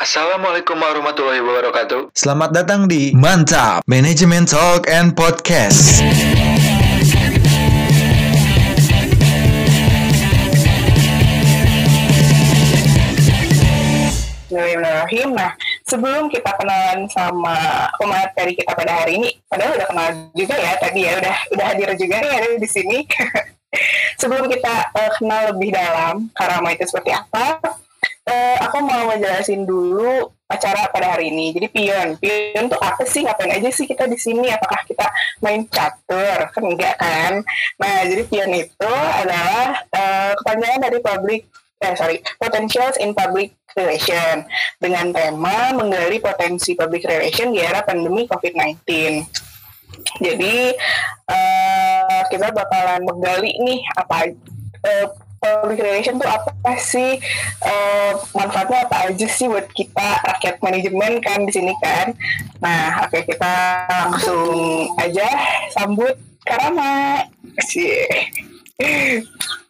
Assalamualaikum warahmatullahi wabarakatuh. Selamat datang di Mantap Manajemen Talk and Podcast. Bismillahirrahmanirrahim. Nah, sebelum kita kenalan sama pemateri kita pada hari ini, padahal udah kenal juga ya tadi ya, udah udah hadir juga nih ada di sini. sebelum kita uh, kenal lebih dalam karama itu seperti apa, uh, aku mau ngejelasin dulu acara pada hari ini. Jadi pion, pion tuh apa sih? Ngapain aja sih kita di sini? Apakah kita main catur? Kan enggak kan? Nah, jadi pion itu adalah uh, kepanjangan dari public eh sorry, potentials in public relation dengan tema menggali potensi public relation di era pandemi COVID-19. Jadi uh, kita bakalan menggali nih apa uh, public relation tuh apa sih uh, manfaatnya apa aja sih buat kita rakyat manajemen kan di sini kan. Nah, oke okay, kita langsung aja sambut Karama. Sih.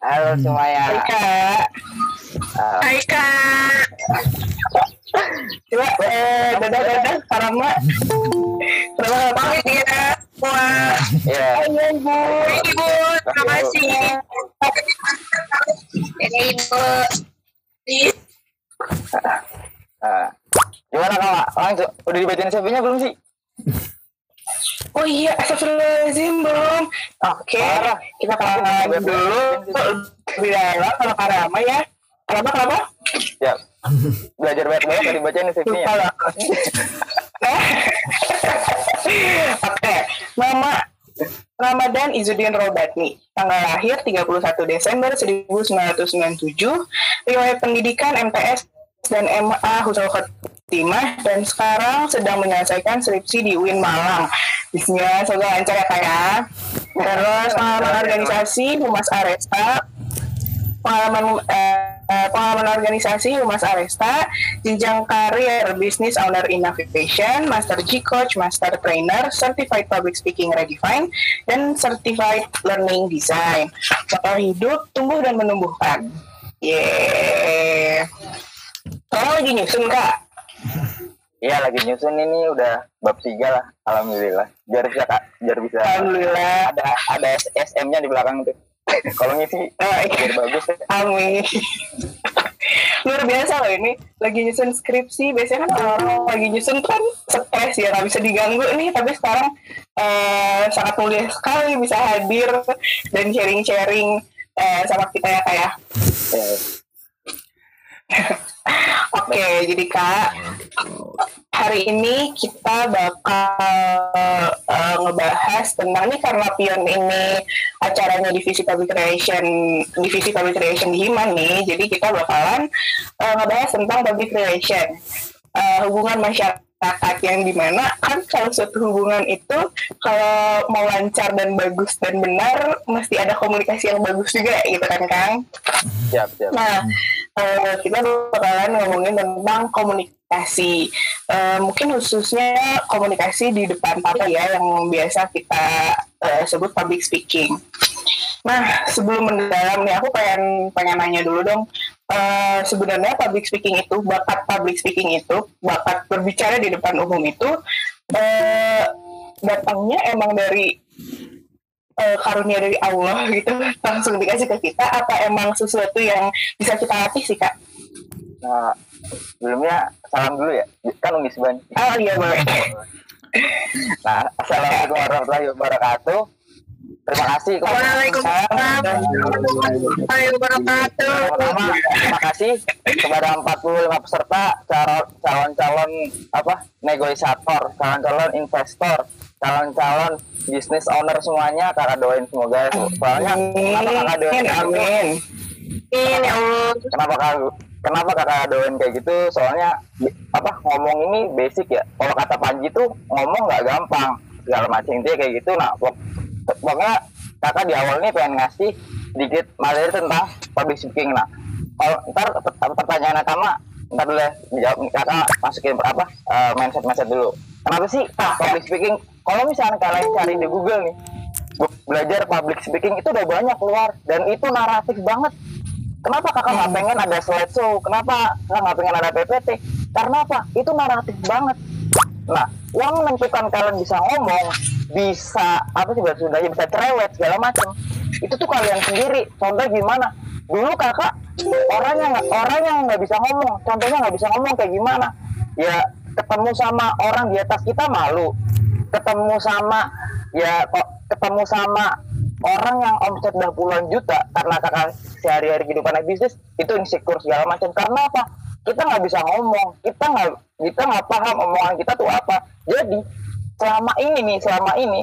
Halo semuanya. Hai Kak. Uh, Hai Kak. Coba eh dadah dadah Karama. Karama pamit ya. Wah. ya, Ayo Ibu. Ibu, terima kasih. Ini Ibu. uh, gimana kak? Langsung udah dibacain CV-nya belum sih? Oh iya, astagfirullahaladzim belum. Oke, Parah. kita kenalan dulu lebih dalam sama Karama ya. Kenapa, kenapa? Ya. Belajar banyak banget tadi bacain CV-nya. Oke, nama Ramadan Izzuddin Robatni, tanggal lahir 31 Desember 1997, riwayat pendidikan MTS dan MA Husnul Khotimah, dan sekarang sedang menyelesaikan skripsi di UIN Malang. Bismillah, semoga lancar ya Kak ya. Terus pengalaman organisasi Humas Aresta, pengalaman eh, eh, pengalaman organisasi Humas Aresta, jenjang karir Business Owner Innovation, Master G Coach, Master Trainer, Certified Public Speaking Redefine, dan Certified Learning Design. Bakal hidup, tumbuh dan menumbuhkan. Yeah. Sekarang lagi nyusun kak. Iya lagi nyusun ini udah bab tiga lah. Alhamdulillah. Biar bisa kak, biar bisa. Alhamdulillah. Ada ada SM-nya di belakang tuh. Kalau ngisi Ah, iya. biar bagus. ya. Amin. Luar biasa loh ini lagi nyusun skripsi. Biasanya kan orang lagi nyusun tuh kan stres ya nggak bisa diganggu nih. Tapi sekarang eh, sangat mulia sekali bisa hadir dan sharing-sharing eh, sama kita ya kayak. Ya, Oke, jadi kak hari ini kita bakal eh, ngebahas tentang ini karena Pion ini acaranya divisi public relation divisi public relation di nih, jadi kita bakalan eh, ngebahas tentang public relation Eh, hubungan masyarakat yang di mana kan kalau suatu hubungan itu kalau mau lancar dan bagus dan benar mesti ada komunikasi yang bagus juga gitu kan Kang. siap siap. Nah, eh, kita bakalan ngomongin tentang komunikasi. Eh, mungkin khususnya komunikasi di depan mata ya, yang biasa kita eh, sebut public speaking. Nah, sebelum mendalam nih, aku pengen pengen nanya dulu dong. Eh, sebenarnya public speaking itu, bakat public speaking itu, bakat berbicara di depan umum itu, eh, datangnya emang dari eh, karunia dari Allah gitu langsung dikasih ke kita apa emang sesuatu yang bisa kita latih sih kak? Nah, sebelumnya salam dulu ya. Kan Umi Ban. Oh iya boleh. Nah, assalamualaikum warahmatullahi wabarakatuh. Terima kasih. Kepada Waalaikumsalam. Warahmatullahi wabarakatuh. Pertama, terima kasih kepada 45 peserta calon calon-calon apa negosiator, calon-calon investor, calon-calon bisnis owner semuanya kakak doain semoga ya. soalnya kenapa kakak doain Amin, ya kenapa kakak kenapa kakak doain kayak gitu? Soalnya apa ngomong ini basic ya. Kalau kata Panji tuh ngomong nggak gampang. Segala macam intinya kayak gitu. Nah pokoknya kakak di awal ini pengen ngasih sedikit materi tentang public speaking nah kalau ntar per- pertanyaan pertama ntar dulu ya dijawab kakak masukin apa mindset mindset dulu. Kenapa sih ah, public speaking? Kalau misalnya kalian cari di Google nih belajar public speaking itu udah banyak keluar dan itu naratif banget. Kenapa kakak nggak pengen ada slideshow kenapa nggak pengen ada PPT karena apa? Itu naratif banget. Nah yang menentukan kalian bisa ngomong bisa apa sih bahasa bisa cerewet segala macam. Itu tuh kalian sendiri. Contoh gimana? Dulu kakak orang yang orang yang nggak bisa ngomong. Contohnya nggak bisa ngomong kayak gimana? Ya ketemu sama orang di atas kita malu. Ketemu sama ya kok ketemu sama orang yang omset udah puluhan juta karena kakak sehari-hari kehidupan bisnis itu insecure segala macam. Karena apa kita nggak bisa ngomong kita nggak kita nggak paham omongan kita tuh apa jadi selama ini nih selama ini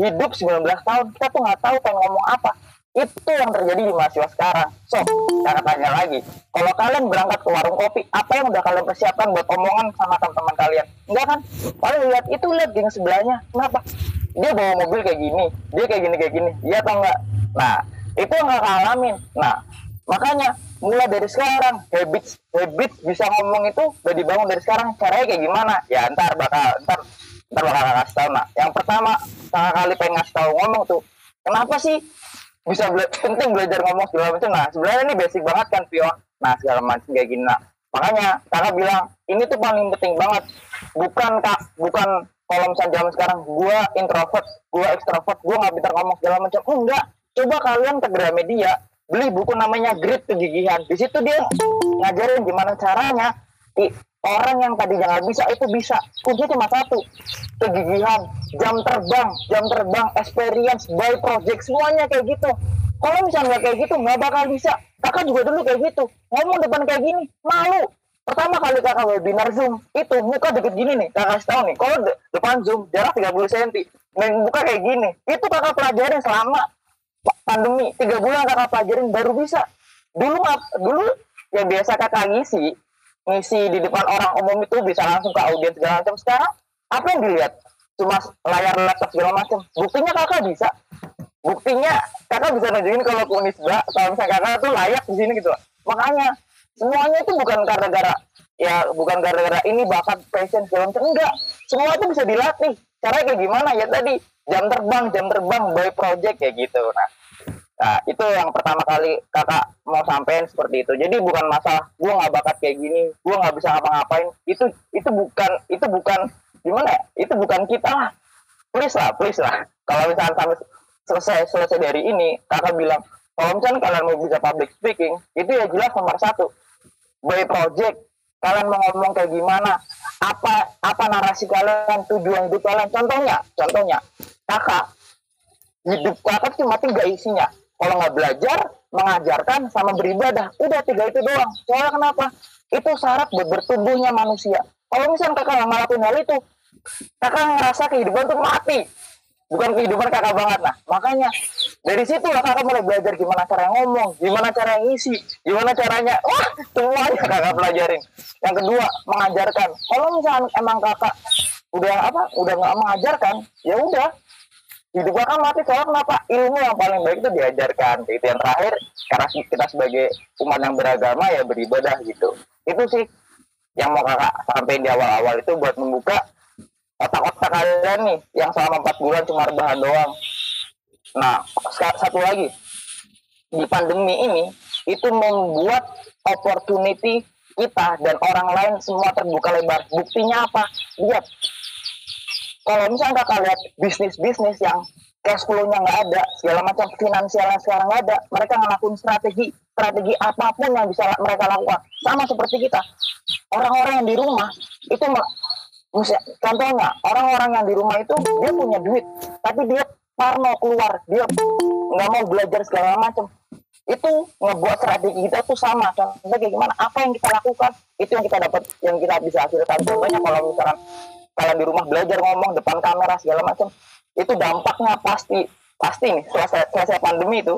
hidup 19 tahun kita tuh nggak tahu pengen ngomong apa itu yang terjadi di mahasiswa sekarang. So, saya tanya lagi, kalau kalian berangkat ke warung kopi, apa yang udah kalian persiapkan buat omongan sama teman-teman kalian? Enggak kan? Paling lihat itu lihat geng sebelahnya. Kenapa? Dia bawa mobil kayak gini, dia kayak gini kayak gini. Iya atau enggak? Nah, itu yang nggak alamin. Nah, makanya mulai dari sekarang habits habits bisa ngomong itu udah dibangun dari sekarang. Caranya kayak gimana? Ya ntar bakal ntar ntar bakal kasih tahu. Nah, yang pertama kali pengen ngasih tahu ngomong tuh, kenapa sih bisa bela penting belajar ngomong segala macam nah sebenarnya ini basic banget kan Pio nah segala macam kayak gini nah makanya kakak bilang ini tuh paling penting banget bukan kak bukan kalau misalnya zaman sekarang gua introvert gua extrovert gua nggak bisa ngomong segala macam enggak coba kalian ke Gramedia beli buku namanya Grit Kegigihan di situ dia ngajarin gimana caranya orang yang tadinya nggak bisa itu bisa. Kunci cuma satu kegigihan jam terbang jam terbang experience by project semuanya kayak gitu. Kalau misalnya kayak gitu nggak bakal bisa. Kakak juga dulu kayak gitu ngomong depan kayak gini malu. Pertama kali kakak webinar zoom itu muka deket gini nih kakak tahu nih kalau de depan zoom jarak 30 cm dan muka kayak gini. Itu kakak pelajarin selama pandemi tiga bulan kakak pelajarin baru bisa. Dulu dulu yang biasa kakak ngisi ngisi di depan orang umum itu bisa langsung ke audiens segala macam. Sekarang apa yang dilihat? Cuma layar laptop segala macam. Buktinya kakak bisa. Buktinya kakak bisa nunjukin kalau Unisba kalau misalnya kakak tuh layak di sini gitu makanya semuanya itu bukan gara-gara ya bukan gara-gara ini bakat passion segala macam. Enggak. Semua itu bisa dilatih. Cara kayak gimana? Ya tadi jam terbang jam terbang by project kayak gitu nah Nah, itu yang pertama kali kakak mau sampein seperti itu. Jadi bukan masalah gue nggak bakat kayak gini, gue nggak bisa ngapa-ngapain. Itu itu bukan itu bukan gimana ya? Itu bukan kita lah. Please lah, please lah. Kalau misalnya sampai selesai selesai dari ini, kakak bilang kalau misalnya kalian mau bisa public speaking, itu ya jelas nomor satu. By project, kalian mau ngomong kayak gimana? Apa apa narasi kalian, tujuan hidup kalian? Contohnya, contohnya, kakak. Hidup kakak cuma tiga isinya. Kalau nggak belajar mengajarkan sama beribadah udah tiga itu doang. Soalnya kenapa? Itu syarat buat bertumbuhnya manusia. Kalau misalnya kakak nggak ngelakuin hal itu kakak ngerasa kehidupan tuh mati bukan kehidupan kakak banget nah makanya dari situ lah kakak mulai belajar gimana cara ngomong gimana cara ngisi gimana caranya. Wah semuanya kakak pelajarin. Yang kedua mengajarkan. Kalau misalnya emang kakak udah apa udah nggak mengajarkan ya udah. Hidup kan mati soalnya kenapa? Ilmu yang paling baik itu diajarkan. Itu yang terakhir karena kita sebagai umat yang beragama ya beribadah gitu. Itu sih yang mau kakak sampai di awal-awal itu buat membuka otak-otak kalian nih yang selama empat bulan cuma rebahan doang. Nah satu lagi. Di pandemi ini itu membuat opportunity kita dan orang lain semua terbuka lebar. Buktinya apa? Lihat. Kalau misalnya kakak lihat bisnis-bisnis yang cash flow-nya nggak ada, segala macam finansialnya sekarang nggak ada, mereka ngelakuin strategi strategi apa pun yang bisa mereka lakukan. Sama seperti kita, orang-orang yang di rumah itu contohnya orang-orang yang di rumah itu dia punya duit, tapi dia parno keluar, dia nggak mau belajar segala macam. Itu ngebuat strategi kita tuh sama. Contohnya kayak gimana? Apa yang kita lakukan itu yang kita dapat, yang kita bisa hasilkan. Contohnya kalau misalkan kalian di rumah belajar ngomong depan kamera segala macam itu dampaknya pasti pasti nih selesai selesai pandemi itu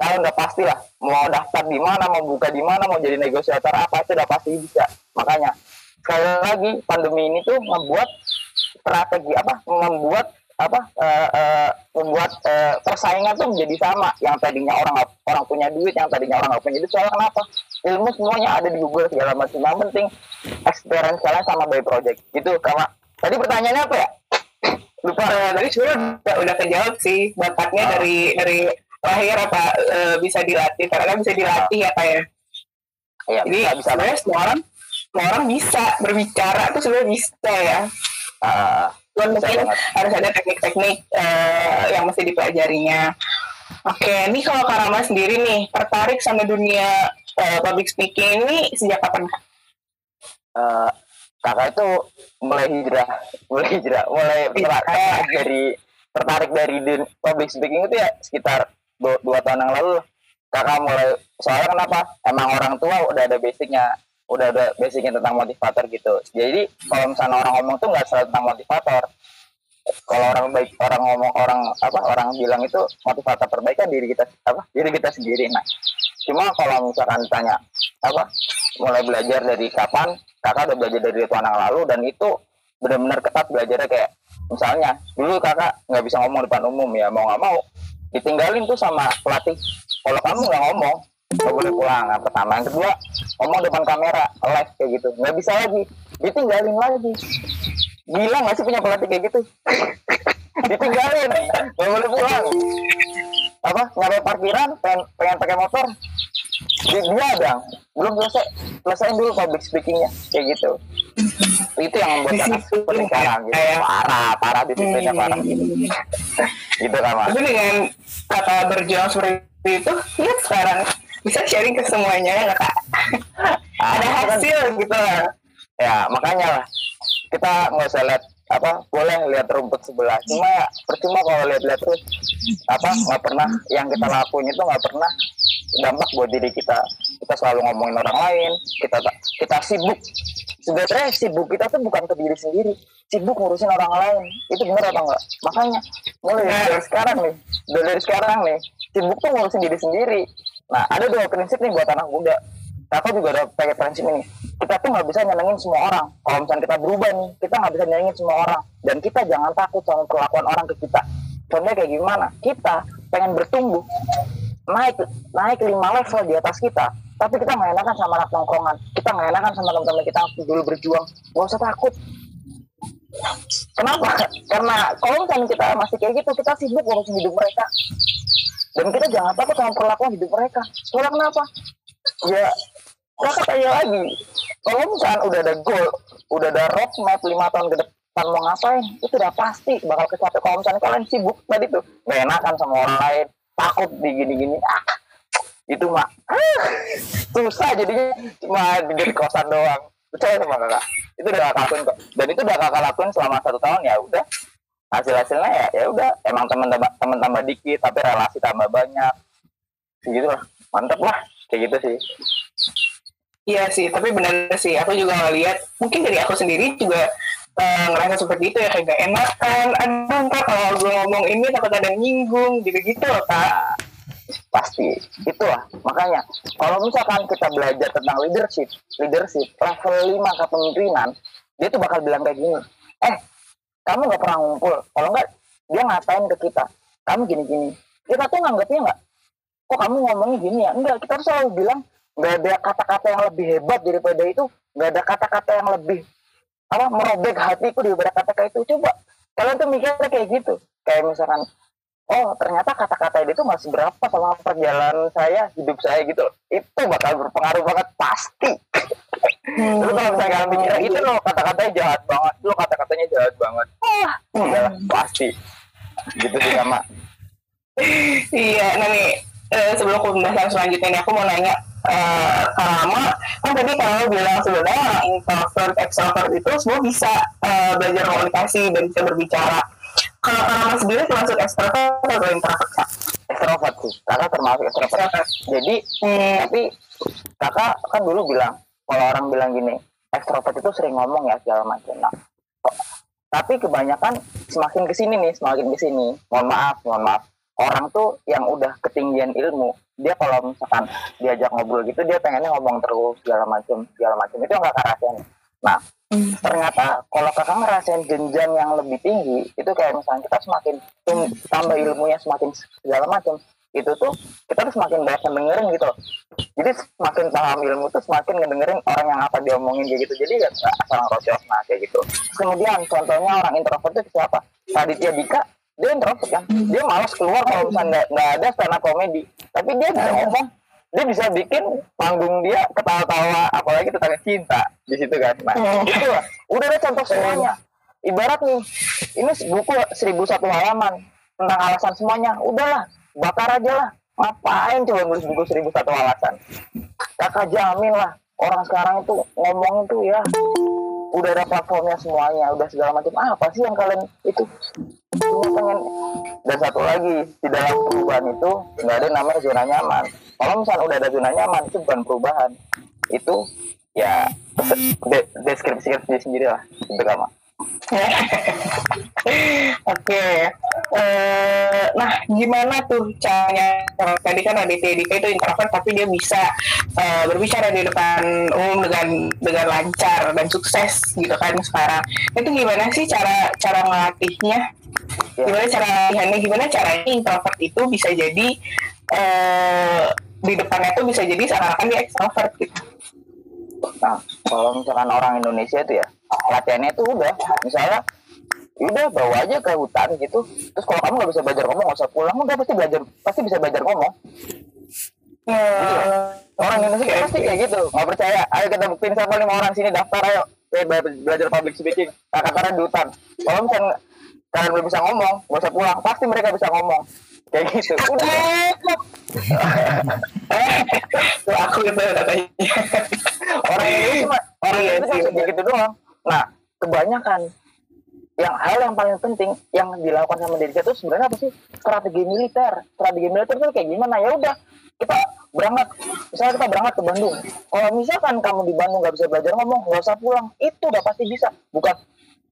kalian udah pasti lah mau daftar di mana mau buka di mana mau jadi negosiator apa itu udah pasti bisa makanya sekali lagi pandemi ini tuh membuat strategi apa membuat apa uh, uh, membuat uh, persaingan tuh menjadi sama yang tadinya orang orang punya duit yang tadinya orang nggak punya duit soalnya kenapa ilmu semuanya ada di Google segala macam yang penting experience kalian sama by project itu karena Tadi pertanyaannya apa ya? Lupa. Uh, tadi sebenarnya udah, udah kejawab sih. Bapaknya oh. dari dari lahir apa uh, bisa dilatih? Karena kan bisa dilatih ya pak ya. Iya, Jadi bisa, bisa sebenarnya semua orang semua orang bisa berbicara tuh sebenarnya bisa ya Ah, Cuman mungkin banget. harus ada teknik-teknik eh, yang mesti dipelajarinya. Oke, ini kalau Kak Rama sendiri nih tertarik sama dunia eh, public speaking ini sejak kapan? Kak? eh, kakak itu mulai hijrah, mulai hijrah, mulai tertarik dari tertarik dari dun- public speaking itu ya sekitar dua, dua tahun yang lalu. Kakak mulai soalnya kenapa? Emang orang tua udah ada basicnya, udah ada basicnya tentang motivator gitu. Jadi kalau misalnya orang ngomong tuh nggak selalu tentang motivator. Kalau orang baik orang ngomong orang apa orang bilang itu motivator terbaik kan diri kita apa diri kita sendiri. Nah, cuma kalau misalkan tanya apa mulai belajar dari kapan kakak udah belajar dari tahun yang lalu dan itu benar-benar ketat belajarnya kayak misalnya dulu kakak nggak bisa ngomong depan umum ya mau nggak mau ditinggalin tuh sama pelatih kalau kamu nggak ngomong nggak boleh pulang yang pertama. Yang kedua ngomong depan kamera live kayak gitu. Nggak bisa lagi. Ditinggalin lagi. Gila nggak sih punya pelatih kayak gitu? Ditinggalin. Nggak boleh pulang. Apa? Nyampe parkiran pengen, pengen pakai motor. Dia dia ada. Belum selesai. Selesaiin dulu public speakingnya. Kayak gitu. Itu yang membuat anak seperti sekarang gitu. Kayak- parah parah disiplinnya parah. Hmm. gitu kan Mas. Tapi dengan kata berjuang seperti itu, lihat sekarang bisa sharing ke semuanya ya Kak? Ah, Ada kan- hasil gitu lah. ya makanya lah. Kita nggak usah lihat apa boleh lihat rumput sebelah. Cuma percuma kalau lihat-lihat terus apa nggak pernah. Yang kita lakuin itu nggak pernah dampak buat diri kita. Kita selalu ngomongin orang lain kita kita sibuk. Sebenarnya sibuk kita tuh bukan ke diri sendiri sibuk ngurusin orang lain. Itu benar apa enggak makanya mulai dari sekarang nih dari sekarang nih sibuk tuh ngurusin diri sendiri nah ada dua prinsip nih buat anak muda. Kakak juga udah pakai prinsip ini. Kita tuh nggak bisa nyenengin semua orang. Kalau misalnya kita berubah nih kita nggak bisa nyenengin semua orang. Dan kita jangan takut sama perlakuan orang ke kita. Contohnya kayak gimana? Kita pengen bertumbuh naik naik lima level di atas kita tapi kita nggak enakan sama anak nongkrongan. Kita nggak enakan sama teman-teman kita dulu berjuang. Nggak usah takut. Kenapa? Karena kalau misalnya kita masih kayak gitu kita sibuk ngurusin hidup mereka dan kita jangan takut sama perlakuan hidup mereka. Soalnya kenapa? Ya kakak tanya lagi. Kalau misalnya udah ada goal udah ada roadmap lima tahun ke depan mau ngapain itu udah pasti bakal kecapai kalau misalnya kalian sibuk tadi tuh enakan sama orang lain takut di gini-gini ah, itu mah ah, susah jadinya. Cuma di kosan doang. Percaya sama kakak. Itu udah kakak lakuin kok. Dan itu udah kakak lakuin selama satu tahun ya udah hasil hasilnya ya ya udah emang teman tambah teman tambah dikit tapi relasi tambah banyak gitu lah mantep lah kayak gitu sih Iya sih, tapi benar sih. Aku juga ngeliat, mungkin dari aku sendiri juga eh, ngerasa seperti itu ya, kayak gak enakan. Aduh, ntar kalau gue ngomong ini takut ada yang nyinggung, gitu-gitu loh, Kak. pasti itulah makanya kalau misalkan kita belajar tentang leadership leadership level 5 kepemimpinan dia tuh bakal bilang kayak gini eh kamu nggak pernah ngumpul. Kalau nggak dia ngatain ke kita. Kamu gini gini kita tuh nganggapnya nggak? Kok kamu ngomongnya gini ya? Enggak kita tuh selalu bilang nggak ada kata-kata yang lebih hebat daripada itu. Nggak ada kata-kata yang lebih apa merobek hatiku daripada kata-kata itu. Coba kalian tuh mikirnya kayak gitu. Kayak misalkan oh ternyata kata-kata itu nggak seberapa sama perjalanan saya hidup saya gitu loh. Itu bakal berpengaruh banget pasti. Terus kalau misalnya kalian mikirnya itu loh kata-katanya jahat banget lo kata-katanya jahat banget. Wah. Udahlah pasti. Gitu sih sama Iya, nah nih, eh, sebelum aku pembahasan selanjutnya nih, aku mau nanya eh Rama, kan tadi kamu bilang sebenarnya introvert, extrovert itu semua bisa eh, belajar komunikasi dan bisa berbicara. Kalau Rama sendiri termasuk extrovert atau introvert, Kak? extrovert sih kakak termasuk Extrovert. jadi Hmm, tapi kakak kan dulu bilang kalau orang bilang gini ekstrovert itu sering ngomong ya segala macam. Nah tapi kebanyakan semakin ke sini nih semakin ke sini mohon maaf mohon maaf. Orang tuh yang udah ketinggian ilmu dia kalau misalkan diajak ngobrol gitu dia pengennya ngomong terus segala macam segala macam. Itu yang kakak rasain. Nah ternyata kalau kakak ngerasain jenjang yang lebih tinggi itu kayak misalnya kita semakin tambah ilmunya semakin segala macam itu tuh kita tuh semakin banyak ngedengerin gitu loh. Jadi semakin paham ilmu tuh semakin ngedengerin orang yang apa dia omongin kayak gitu. Jadi nggak asal ngerocos nah kayak gitu. Kemudian contohnya orang introvert itu siapa? Raditya Dika dia introvert kan. Dia malas keluar kalau misalnya nggak- nggak ada stand up comedy. Tapi dia bisa ngomong dia bisa bikin panggung dia ketawa-tawa apalagi tentang cinta di situ kan. Nah Hmm. itu lah. Udah ada contoh semuanya. Ibarat nih ini buku seribu satu halaman tentang alasan semuanya. Udahlah bakar aja lah. Ngapain coba nulis buku seribu satu alasan? Kakak jamin lah orang sekarang itu ngomong itu ya. Udah ada platformnya semuanya udah segala macam. Ah, apa sih yang kalian itu cuma pengen dan satu lagi di dalam perubahan itu nggak ada namanya zona nyaman. Kalau misalnya udah ada zona nyaman itu bukan perubahan. Itu ya de deskripsi sendiri lah itu Oke, Eh, nah gimana tuh caranya? Tadi kan Aditya Dika itu introvert, tapi dia bisa eh, berbicara di depan umum dengan dengan lancar dan sukses gitu kan sekarang. Itu gimana sih cara cara melatihnya? Ya. Gimana cara latihannya? Gimana caranya introvert itu bisa jadi eh, di depannya tuh bisa jadi seakan-akan dia extrovert gitu. Nah, kalau misalkan orang Indonesia itu ya latihannya itu udah, misalnya udah bawa aja ke hutan gitu. Terus kalau kamu nggak bisa belajar ngomong, nggak usah pulang, udah pasti belajar, pasti bisa belajar ngomong. Eh, Orang Indonesia Oke, pasti kayak gitu. Nggak percaya? Ayo kita buktiin siapa lima orang sini daftar ayo. Eh, bela- belajar public speaking. Kakak kalian di hutan. Kalau misalnya kalian belum bisa ngomong, nggak usah pulang. Pasti mereka bisa ngomong. Kayak gitu. Udah. Aku gitu katanya. orang Indonesia cuma orang Iya sih, cuma bener. gitu doang nah kebanyakan yang hal yang paling penting yang dilakukan sama diri kita itu sebenarnya apa sih? Strategi militer. Strategi militer itu kayak gimana? Ya udah kita berangkat. Misalnya kita berangkat ke Bandung. Kalau misalkan kamu di Bandung nggak bisa belajar ngomong nggak usah pulang. Itu udah pasti bisa. Bukan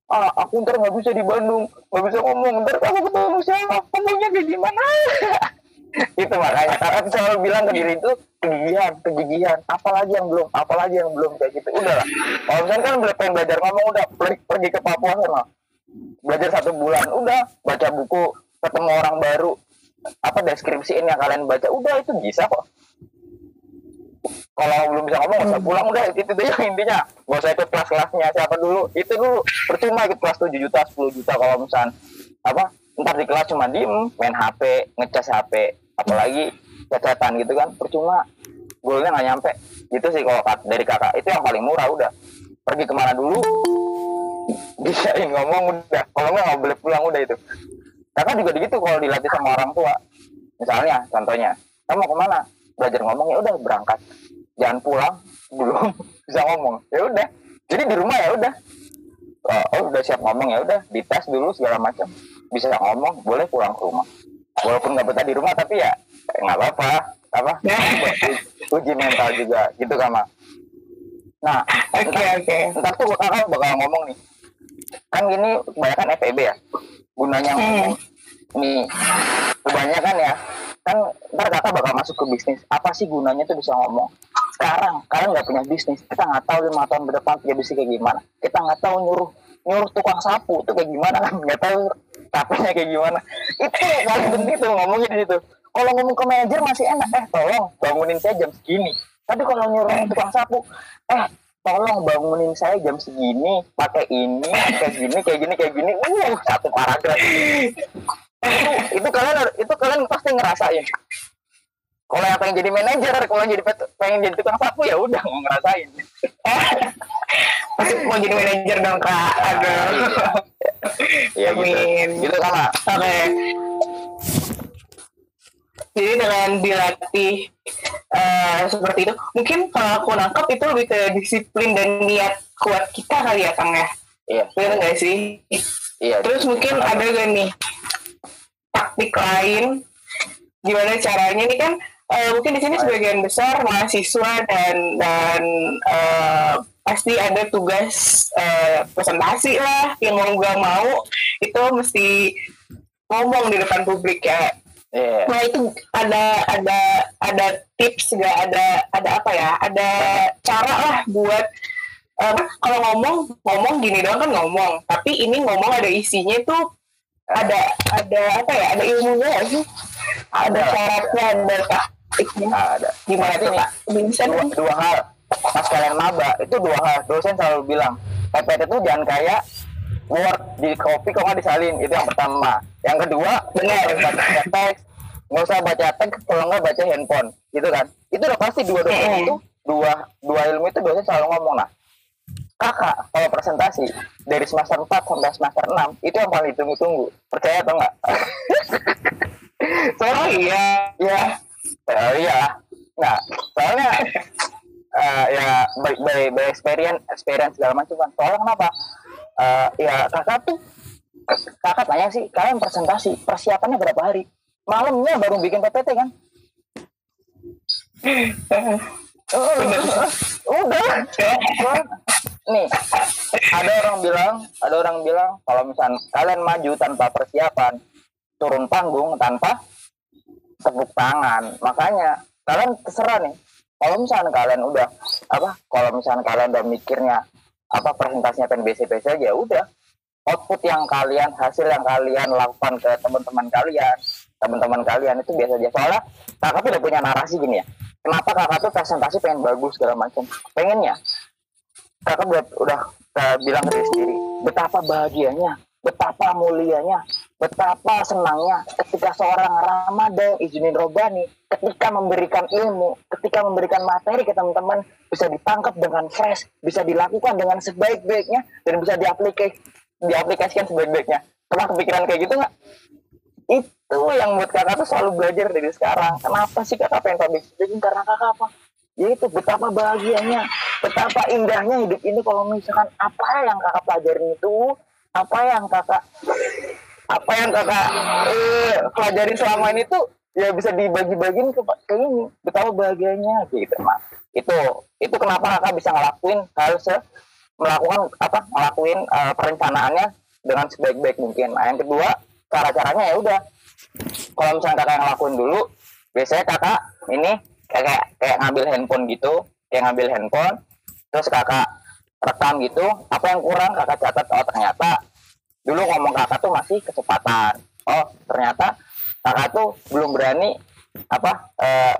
ah aku ntar nggak bisa di Bandung nggak bisa ngomong. Ntar aku ketemu siapa? Ngomongnya kayak gimana itu makanya aku selalu bilang ke diri itu kegigihan kegigihan. Apalagi yang belum apalagi yang belum kayak gitu. Udah lah. Kalau misalnya kan bela- pengen belajar ngomong udah pergi, ke Papua sana belajar satu bulan udah. Baca buku ketemu orang baru. Apa deskripsiin yang kalian baca udah itu bisa kok. Kalau belum bisa ngomong nggak usah pulang udah. Itu yang intinya. Gak usah ikut kelas-kelasnya siapa dulu. Itu dulu percuma ikut kelas 7 juta 10 juta kalau misalnya apa ntar di kelas cuma diem main HP ngecas HP apalagi cecetan gitu kan. Percuma goalnya nggak nyampe. Gitu sih kalau dari kakak. Itu yang paling murah udah. Pergi ke mana dulu? Bisain ngomong udah. Kalau nggak nggak boleh pulang udah itu. Kakak juga gitu kalau dilatih sama orang tua. Misalnya contohnya. Kamu mau ke mana? Belajar ngomong ya udah berangkat. Jangan pulang belum bisa ngomong. Ya udah. Jadi di rumah ya udah. Oh, oh, udah siap ngomong ya udah. Dites dulu segala macam. Bisa ngomong boleh pulang ke rumah walaupun nggak betah di rumah tapi ya eh, nggak apa-apa. Apa? Uji mental juga gitu kama nah Oke oke. ntar tuh kakak bakal ngomong nih. Kan gini kebanyakan FEB ya gunanya Hmm. ngomong nih kebanyakan ya. Kan ntar kakak bakal masuk ke bisnis. Apa sih gunanya tuh bisa ngomong? Sekarang kalian nggak punya bisnis. Kita nggak tahu lima tahun ke depan punya bisnis kayak gimana. Kita nggak tahu nyuruh nyuruh tukang sapu itu kayak gimana kan nggak tahu capeknya kayak gimana? Itu paling penting tuh ngomongnya di situ. Kalau ngomong ke manajer masih enak eh tolong bangunin saya jam segini. Tapi kalau nyuruh tukang sapu eh tolong bangunin saya jam segini pakai ini kayak gini kayak gini kayak gini. Uh satu paragraf. Itu itu kalian itu kalian pasti ngerasain kalau yang pengen jadi manajer kalau jadi pengen jadi tukang sapu ya udah mau ngerasain mau jadi manajer dong kak. Aduh. ya gitu Amin. gitu sama Oke. Jadi dengan dilatih eh, seperti itu, mungkin kalau aku nangkap itu lebih ke disiplin dan niat kuat kita kali ya Kang ya. iya Benar nggak sih? iya Terus mungkin ada gak nih taktik lain gimana caranya ini kan eh, mungkin di sini sebagian besar mahasiswa dan dan eh, pasti ada tugas eh, presentasi lah yang mau gak mau itu mesti ngomong di depan publik ya. iya. Nah itu ada ada ada tips gak ada ada apa ya? Ada cara lah buat kan kalau ngomong ngomong gini doang kan ngomong. Tapi ini ngomong ada isinya tuh ada ada apa ya? Ada ilmunya nggak sih? Ada syaratnya ada ada. Gimana tuh bisa dua, dua hal. Pas kalian maba itu dua hal. Dosen selalu bilang PPT itu jangan kayak Word di copy kok nggak disalin. Itu yang pertama. Yang kedua Benar. baca teks. Nggak usah baca teks kalau nggak baca handphone. Gitu kan? Itu udah pasti dua dosen itu dua dua ilmu itu dosen selalu ngomong nah kakak kalau presentasi dari semester 4 sampai semester 6 itu yang paling ditunggu-tunggu. Percaya atau enggak soalnya iya. ya ya iya. Nah soalnya eh, ya by, by, by experience experience segala macam kan soalnya kenapa? Eh, ya kakak tuh kakak tanya sih kalian presentasi persiapannya berapa hari? Malamnya baru bikin PPT kan? Oh, udah. Nih ada orang bilang ada orang bilang kalau misalnya kalian maju tanpa persiapan turun panggung tanpa tepuk tangan. Makanya kalian terserah nih. Kalau misalnya kalian udah apa kalau misalnya kalian udah mikirnya apa presentasinya pengen BCP saja ya udah. Output yang kalian hasil yang kalian lakukan ke teman-teman kalian teman-teman kalian itu biasa aja. Soalnya kakak tuh udah punya narasi gini ya. Kenapa kakak tuh presentasi pengen bagus segala macam? Pengennya kakak udah udah bilang ke diri sendiri betapa bahagianya betapa mulianya betapa senangnya ketika seorang Ramadan izinin Robani ketika memberikan ilmu ketika memberikan materi ke teman-teman bisa ditangkap dengan fresh bisa dilakukan dengan sebaik-baiknya dan bisa diaplikasi diaplikasikan sebaik-baiknya. Pernah kepikiran kayak gitu nggak? Itu yang buat kakak tuh selalu belajar dari sekarang. Kenapa sih kakak pengen public speaking? Karena kakak apa? Yaitu betapa bahagianya betapa indahnya hidup ini kalau misalkan apa yang kakak pelajarin itu apa yang kakak apa yang kakak eh, pelajari selama ini tuh ya bisa dibagi-bagiin ke, ke ini. Betapa bahagianya gitu mas. Itu itu kenapa kakak bisa ngelakuin hal se melakukan apa ngelakuin eh, perencanaannya dengan sebaik-baik mungkin. Nah yang kedua cara-caranya ya udah. Kalau misalnya kakak ngelakuin dulu biasanya kakak ini kayak kayak ngambil handphone gitu kayak ngambil handphone terus kakak rekam gitu apa yang kurang kakak catat oh ternyata dulu ngomong kakak tuh masih kecepatan oh ternyata kakak tuh belum berani apa eh,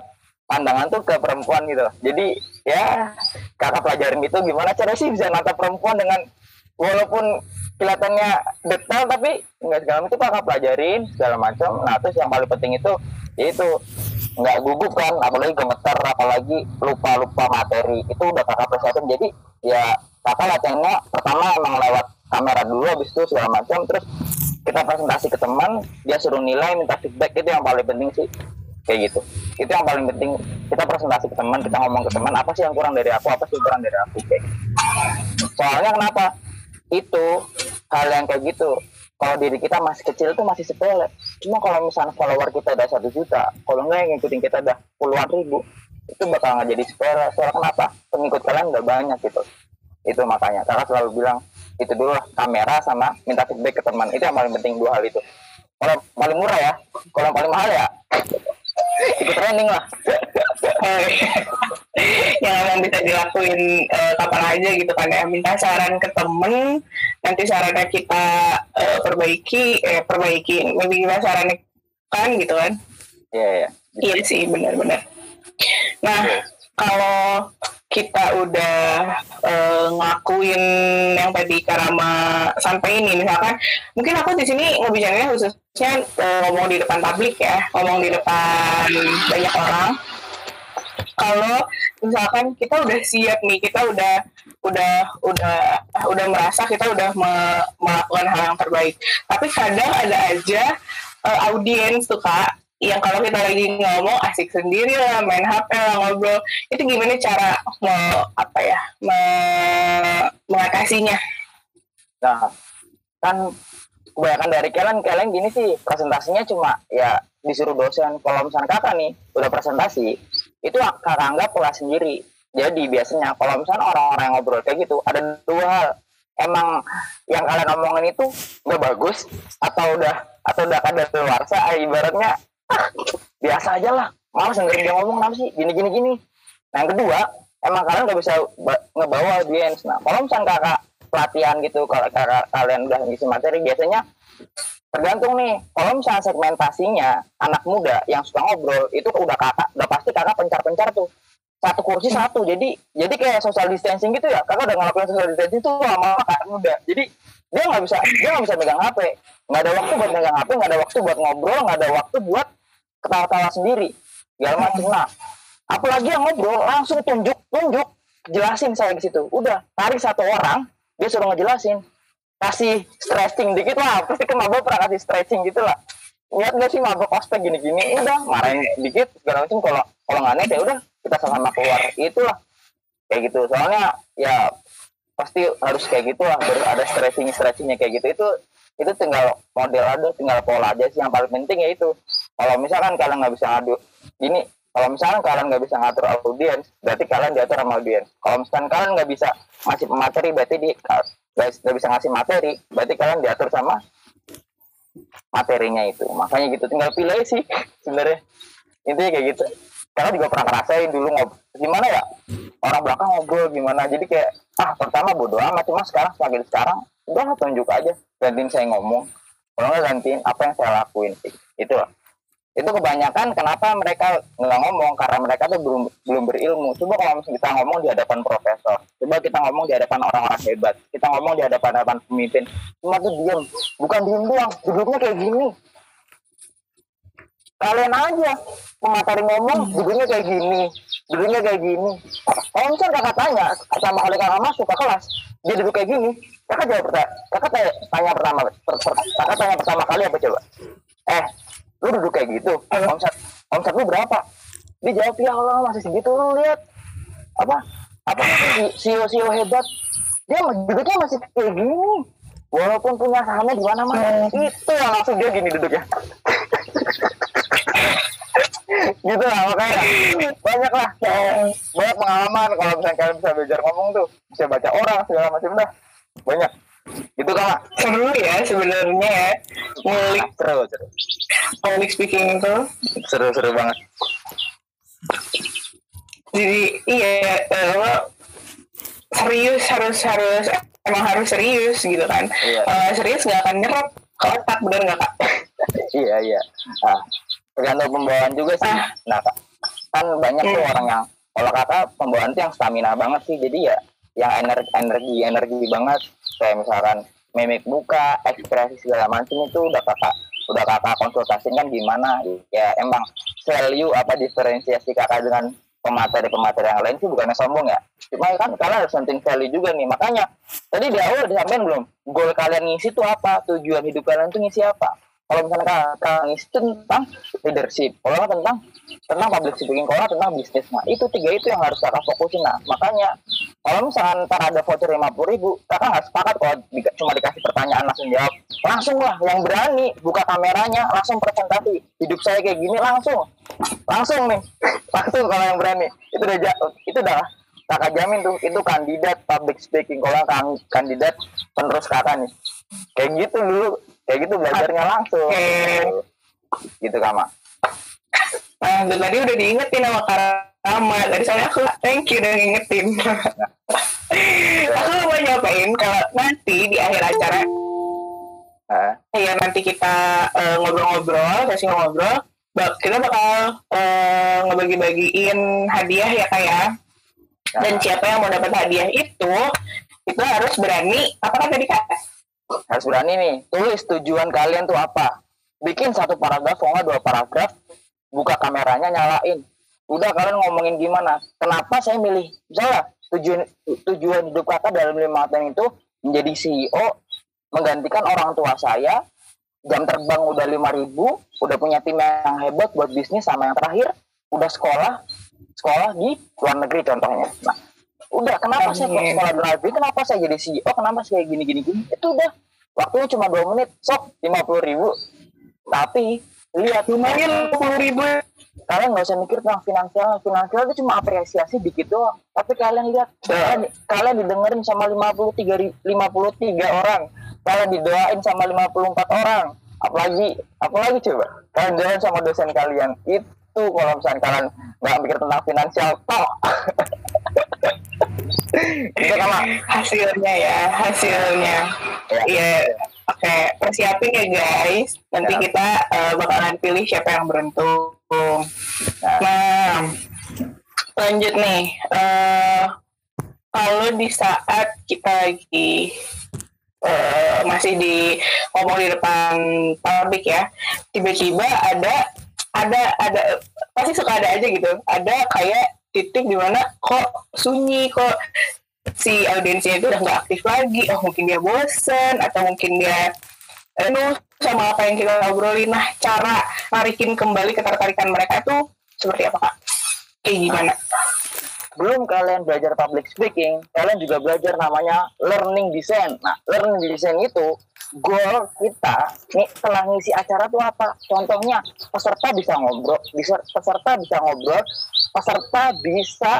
pandangan tuh ke perempuan gitu. Jadi ya kakak pelajarin itu gimana cara sih bisa nata perempuan dengan walaupun kelihatannya detail tapi nggak segala macam kakak pelajarin segala macam. Nah terus yang paling penting itu yaitu nggak gugup kan apalagi gemeter apalagi lupa lupa materi. Itu udah kakak persiapin. Jadi ya kakak latihannya pertama emang lewat kamera dulu habis itu segala macam. Terus kita presentasi ke teman dia suruh nilai minta feedback. Itu yang paling penting sih. Kayak gitu. Itu yang paling penting. Kita presentasi ke teman kita ngomong ke teman apa sih yang kurang dari aku apa sih yang kurang dari aku kayak gitu. soalnya kenapa? Itu hal yang kayak gitu. Kalau diri kita masih kecil tuh masih sepele. Cuma kalau misalnya follower kita udah satu juta kalau nggak yang ngikutin kita udah puluhan ribu itu bakal nggak jadi sepele. Soalnya kenapa? Pengikut kalian udah banyak gitu. Itu makanya. Kakak selalu bilang itu dulu lah kamera sama minta feedback ke teman. Itu yang paling penting dua hal itu. Kalau paling murah ya kalau yang paling mahal ya ikut training lah. Yang emang bisa dilakuin eh, kapan aja gitu kan. Ya minta saran ke temen nanti sarannya kita eh, perbaiki eh perbaiki lebih gimana sarannya kan gitu kan. Iya iya iya. Sih benar-benar. Nah kalau kita udah eh, ngelakuin yang tadi Karama sampai ini misalkan mungkin aku di sini ngebicaranya khususnya eh, ngomong di depan publik ya ngomong di depan banyak orang. Kalau misalkan kita udah siap nih kita udah udah udah udah merasa kita udah me- melakukan hal yang terbaik. Tapi kadang ada aja eh, audiens tuh kak yang kalau kita lagi ngomong asik sendiri lah main HP lah ngobrol itu gimana cara me, apa ya me- mengatasinya Nah, kan kebanyakan dari kalian kalian gini sih presentasinya cuma ya disuruh dosen. Kalau misalnya kakak nih udah presentasi, itu kakak anggap kelas sendiri. Jadi biasanya kalau misalnya orang-orang yang ngobrol kayak gitu ada dua hal. Emang yang kalian omongin itu nggak bagus atau udah atau udah ada luar ibaratnya ah, biasa aja lah. Malas dengerin dia ngomong kenapa sih? Gini gini gini. Nah yang kedua emang kalian nggak bisa ba- ngebawa audiens. Nah kalau misalnya kakak pelatihan gitu kalau kakak kalian udah ngisi materi biasanya tergantung nih. Kalau misalnya segmentasinya anak muda yang suka ngobrol itu udah kakak udah pasti kakak pencar-pencar tuh. Satu kursi satu. Jadi jadi kayak social distancing gitu ya. Kakak udah ngelakuin social distancing tuh sama kakak muda. Jadi dia nggak bisa dia nggak bisa megang hp nggak ada waktu buat megang hp nggak ada waktu buat ngobrol nggak ada waktu buat ketawa-tawa sendiri. Segala macam nah apalagi yang ngobrol langsung tunjuk tunjuk jelasin saya di situ. Udah tarik satu orang dia suruh ngejelasin. Kasih stretching dikit lah pasti kan mabok pernah kasih stretching gitu lah. Lihat gak sih mabok ospek gini-gini? Udah marahin dikit segala macam. Kalau kalau nggak net ya udah kita sama-sama keluar. Itulah. Kayak gitu. Soalnya ya pasti harus kayak gitu lah baru ada stretching stretchingnya kayak gitu. Itu itu tinggal model ada tinggal pola aja sih. Yang paling penting ya itu kalau misalkan kalian nggak bisa ngadu ini kalau misalkan kalian nggak bisa ngatur audiens berarti kalian diatur sama audiens. Kalau misalkan kalian nggak bisa ngasih materi berarti di nggak bisa ngasih materi berarti kalian diatur sama materinya itu. Makanya gitu tinggal pilih sih sebenarnya. Intinya kayak gitu. Karena juga pernah ngerasain dulu ngob gimana ya orang belakang ngobrol gimana. Jadi kayak ah pertama bodo amat cuma sekarang semakin sekarang udah tunjuk aja gantiin saya ngomong. Kalau nggak gantiin apa yang saya lakuin? Sih itu lah itu kebanyakan kenapa mereka nggak ngomong? Karena mereka tuh belum belum berilmu. Coba kalau kita ngomong di hadapan profesor coba kita ngomong di hadapan orang-orang hebat kita ngomong di hadapan hadapan pemimpin. Cuma tuh diem. Bukan diem doang duduknya kayak gini. Kalian aja pemateri ngomong duduknya kayak gini duduknya kayak gini. Kalau misalnya kakak tanya sama kali kakak masuk ke kelas dia duduk kayak gini. Kakak jawab kakak tanya, pertama per, per, kakak tanya pertama kali apa coba? Eh lu duduk kayak gitu. Omset omset lu berapa? Dia jawab ya Allah masih segitu lu lihat. Apa? Apa CEO CEO hebat? Dia duduknya masih kayak gini. Walaupun punya sahamnya di mana mana itu yang langsung dia gini duduknya. Gitu lah makanya. Banyak lah. Banyak pengalaman kalau misalnya kalian bisa belajar ngomong tuh. Bisa baca orang segala macam dah. Banyak gitu kan seru ya sebenarnya ya. Ngulik seru seru. Public speaking itu. Seru seru banget. Jadi iya uh, serius harus harus emang harus serius gitu kan. Iya. uh, serius nggak akan nyerap ke otak bener nggak kak? Iya iya. Ah tergantung pembawaan juga sih. Ah. nah Kak, kan banyak tuh Hmm. orang yang kalau kata pembawaan tuh yang stamina banget sih. Jadi ya yang energi energi energi banget. Kayak misalkan mimik buka ekspresi segala macam itu udah kakak udah kakak konsultasikan gimana? Ya emang value apa diferensiasi kakak dengan pemateri-pemateri yang lain sih bukannya sombong ya? Cuma kan kalian harus penting value juga nih. Makanya tadi di awal disampaikan belum goal kalian ngisi tuh apa? Tujuan hidup kalian tuh ngisi apa kalau misalnya ngisi tuh tentang leadership kalau tentang tentang public speaking kalau tentang bisnis nah itu tiga itu yang harus kakak fokusin nah. Makanya kalau misalkan ntar ada voucher lima puluh ribu kakak nggak sepakat kalau di- cuma dikasih pertanyaan langsung jawab. Langsung lah yang berani buka kameranya langsung presentasi. Hidup saya kayak gini langsung. Langsung nih langsung kalau yang berani. Itu udah itu udah kakak jamin tuh itu kandidat public speaking kalau kan kandidat penerus kakak nih. Kayak gitu dulu kayak gitu belajarnya langsung. Oke. gitu kama nah tadi udah diingetin sama Karama tadi soalnya aku thank you udah ngingetin. Aku mau nyobain kalau nanti di akhir acara ya nanti kita eh, ngobrol-ngobrol sesi ngobrol bak- kita bakal eh, ngebagi-bagiin hadiah ya kayak dan siapa yang mau dapat hadiah itu itu harus berani apa kan tadi kak harus berani nih. Tulis tujuan kalian tuh apa? Bikin satu paragraf nggak dua paragraf buka kameranya nyalain. Udah kalian ngomongin gimana? Kenapa saya milih? Misalnya tujuan tujuan hidup kakak dalam lima tahun itu menjadi CEO menggantikan orang tua saya jam terbang udah lima ribu udah punya tim yang hebat buat bisnis sama yang terakhir udah sekolah sekolah di luar negeri contohnya. Nah udah kenapa saya kok Amin. sekolah negeri kenapa saya jadi CEO kenapa saya gini gini gini? Itu udah. Waktunya cuma dua menit. Sok lima puluh ribu. Tapi lihat. Lumayan puluh ribu. Kalian nggak usah mikir tentang finansial. Finansial itu cuma apresiasi dikit doang. Tapi kalian lihat kalian, kalian didengerin sama 53 ri- 53 orang. Kalian didoain sama 54 orang. Apalagi apalagi coba? Kalian doain sama dosen kalian. Itu kalau misalnya kalian nggak mikir tentang finansial toh itu kan Mak. hasilnya ya hasilnya Ya. Iya, oke persiapin ya guys. Nanti Ya. kita eh, bakalan pilih siapa yang beruntung. Nah. Nah, lanjut nih. eh kalau di saat kita lagi eh, masih di ngomong di depan publik ya, tiba-tiba ada ada ada pasti suka ada aja gitu ada kayak titik di mana kok sunyi kok si audiensnya itu udah nggak aktif lagi. Oh mungkin dia bosen atau mungkin dia aduh sama apa yang kita obrolin nah cara narikin kembali ketertarikan mereka itu seperti apa kak? Kayak gimana? Belum kalian belajar public speaking, kalian juga belajar namanya learning design. Nah, learning design itu goal kita nih setelah ngisi acara tuh apa? Contohnya peserta bisa ngobrol, bisa peserta bisa ngobrol, peserta bisa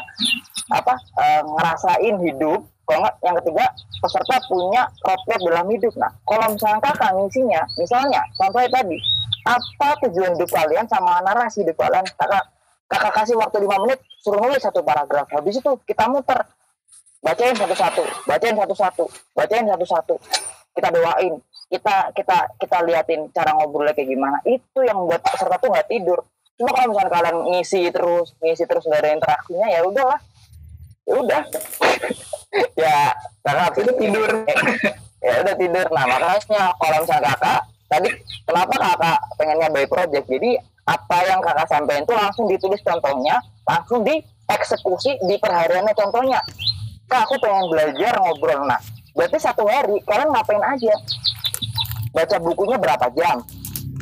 apa e, ngerasain hidup. Kalau yang ketiga peserta punya roadmap dalam hidup. Nah, kalau misalnya kakak ngisinya, misalnya contohnya tadi, apa tujuan hidup kalian sama narasi hidup kalian? Kakak kakak kasih waktu lima menit suruh nulis satu paragraf habis itu kita muter bacain satu-satu bacain satu-satu bacain satu-satu kita doain kita kita kita liatin cara ngobrolnya kayak gimana. Itu yang buat peserta tuh nggak tidur. Cuma kalau misalnya kalian ngisi terus ngisi terus nggak ada interaksinya ya udahlah. Ya udah. Ya kakak itu tidur. Ya udah tidur. Nah makanya kalau misalnya kakak tadi kenapa kakak pengennya by project? Jadi apa yang kakak sampaikan itu langsung ditulis contohnya langsung dieksekusi di perhariannya contohnya. Kak aku pengen belajar ngobrol. Nah berarti satu hari kalian ngapain aja? Baca bukunya berapa jam?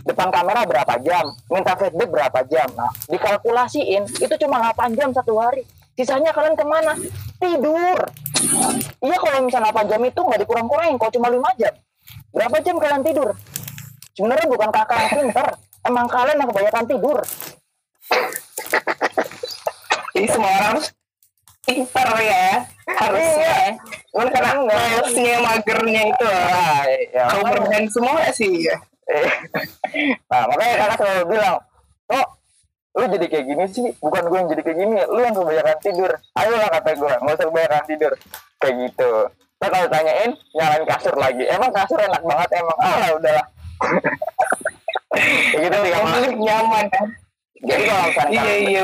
Depan kamera berapa jam? Minta feedback berapa jam? Nah dikalkulasiin. Itu cuma 8 jam satu hari. Sisanya kalian ke mana? Tidur. Iya kalau misalnya 8 jam itu nggak dikurang-kurangin kok cuma 5 jam. Berapa jam kalian tidur? Sebenarnya bukan kakak yang pinter. Emang kalian yang kebanyakan tidur. Jadi semua orang pinter ya harusnya. Cuman karena malesnya magernya itu ya, kau bermain semua sih ya. Nah makanya kakak selalu bilang kok lu jadi kayak gini sih? Bukan gue yang jadi kayak gini lu yang kebanyakan tidur. Ayo lah kata gue nggak usah kebanyakan tidur. Kayak gitu. Nah kalau tanyain nyalain kasur lagi. Emang kasur enak banget emang. Ah udahlah. Kayak gitu sih nyaman kan? Jadi kalau misalnya iya iya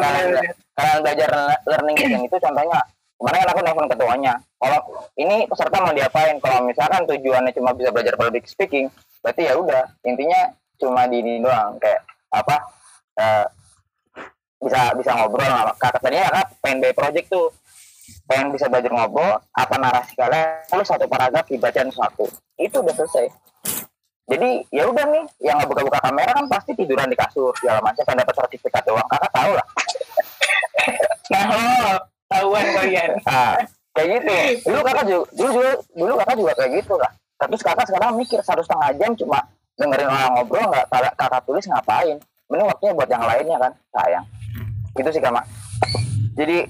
kalian belajar learning itu contohnya kemarin kan aku nelfon ketuanya kalau ini peserta mau diapain? Kalau misalkan tujuannya cuma bisa belajar public speaking berarti ya udah intinya cuma di ini doang kayak apa eh, bisa bisa ngobrol kata tadinya pengen by project tuh. Pengen bisa belajar ngobrol apa narasi kalian lalu satu paragraf dibacain satu itu udah selesai. Jadi ya udah nih yang nggak buka-buka kamera kan pasti tiduran di kasur segala macam pengen dapat sertifikat doang kakak tahu lah nah oh, tahuan kalian. Nah, kayak gitu dulu kakak juga dulu dulu, dulu kakak juga kayak gitu lah. Tapi kakak sekarang mikir satu setengah jam cuma dengerin orang ngobrol nggak kakak, kakak tulis ngapain? Mending waktunya buat yang lainnya kan sayang. Itu sih kak Mak. jadi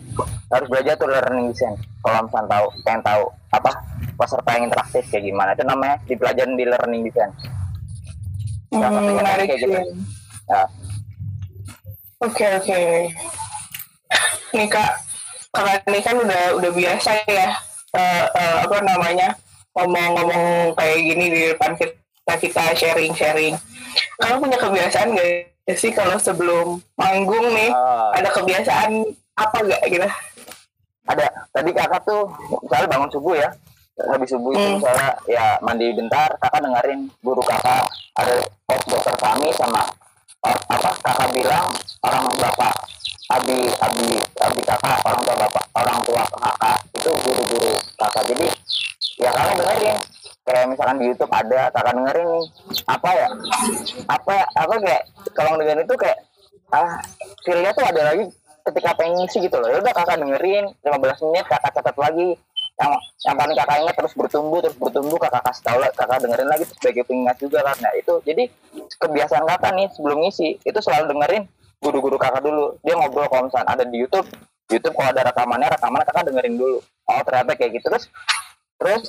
harus belajar tuh learning design kalau misalnya tahu pengen tahu apa peserta yang interaktif kayak gimana. Itu namanya dipelajarin di learning design Hmm, menarik kayak gitu. sih. ya. Oke oke. Nih kak, kakak ini kan udah udah biasa ya eh, eh, apa namanya ngomong-ngomong kayak gini di depan kita kita sharing-sharing. Kamu punya kebiasaan gak sih kalau sebelum manggung nih Ah. ada kebiasaan apa gak gitu? ada tadi kakak tuh misalnya bangun subuh ya habis subuh itu Hmm. misalnya ya mandi bentar kakak dengerin guru kakak ada coach dokter kami sama eh, apa kakak bilang orang bapak abi abi abi kakak orang tua bapak orang tua kakak itu guru-guru kakak jadi ya kakak dengerin. Kayak misalkan di YouTube ada kakak dengerin nih. Apa ya? Apa apa kayak kalau dengerin itu kayak ah feelnya tuh ada lagi ketika pengen ngisi gitu loh. Ya udah kakak dengerin 15 menit kakak catat lagi. Yang yang paling kakak ingat terus bertumbuh terus bertumbuh kakak kasih tahu kakak dengerin lagi sebagai pengingat juga nah itu jadi kebiasaan kakak nih sebelum ngisi itu selalu dengerin guru-guru kakak dulu. Dia ngobrol kalau misalnya ada di YouTube YouTube kalau ada rekamannya rekamannya kakak dengerin dulu. Oh ternyata kayak gitu. Terus terus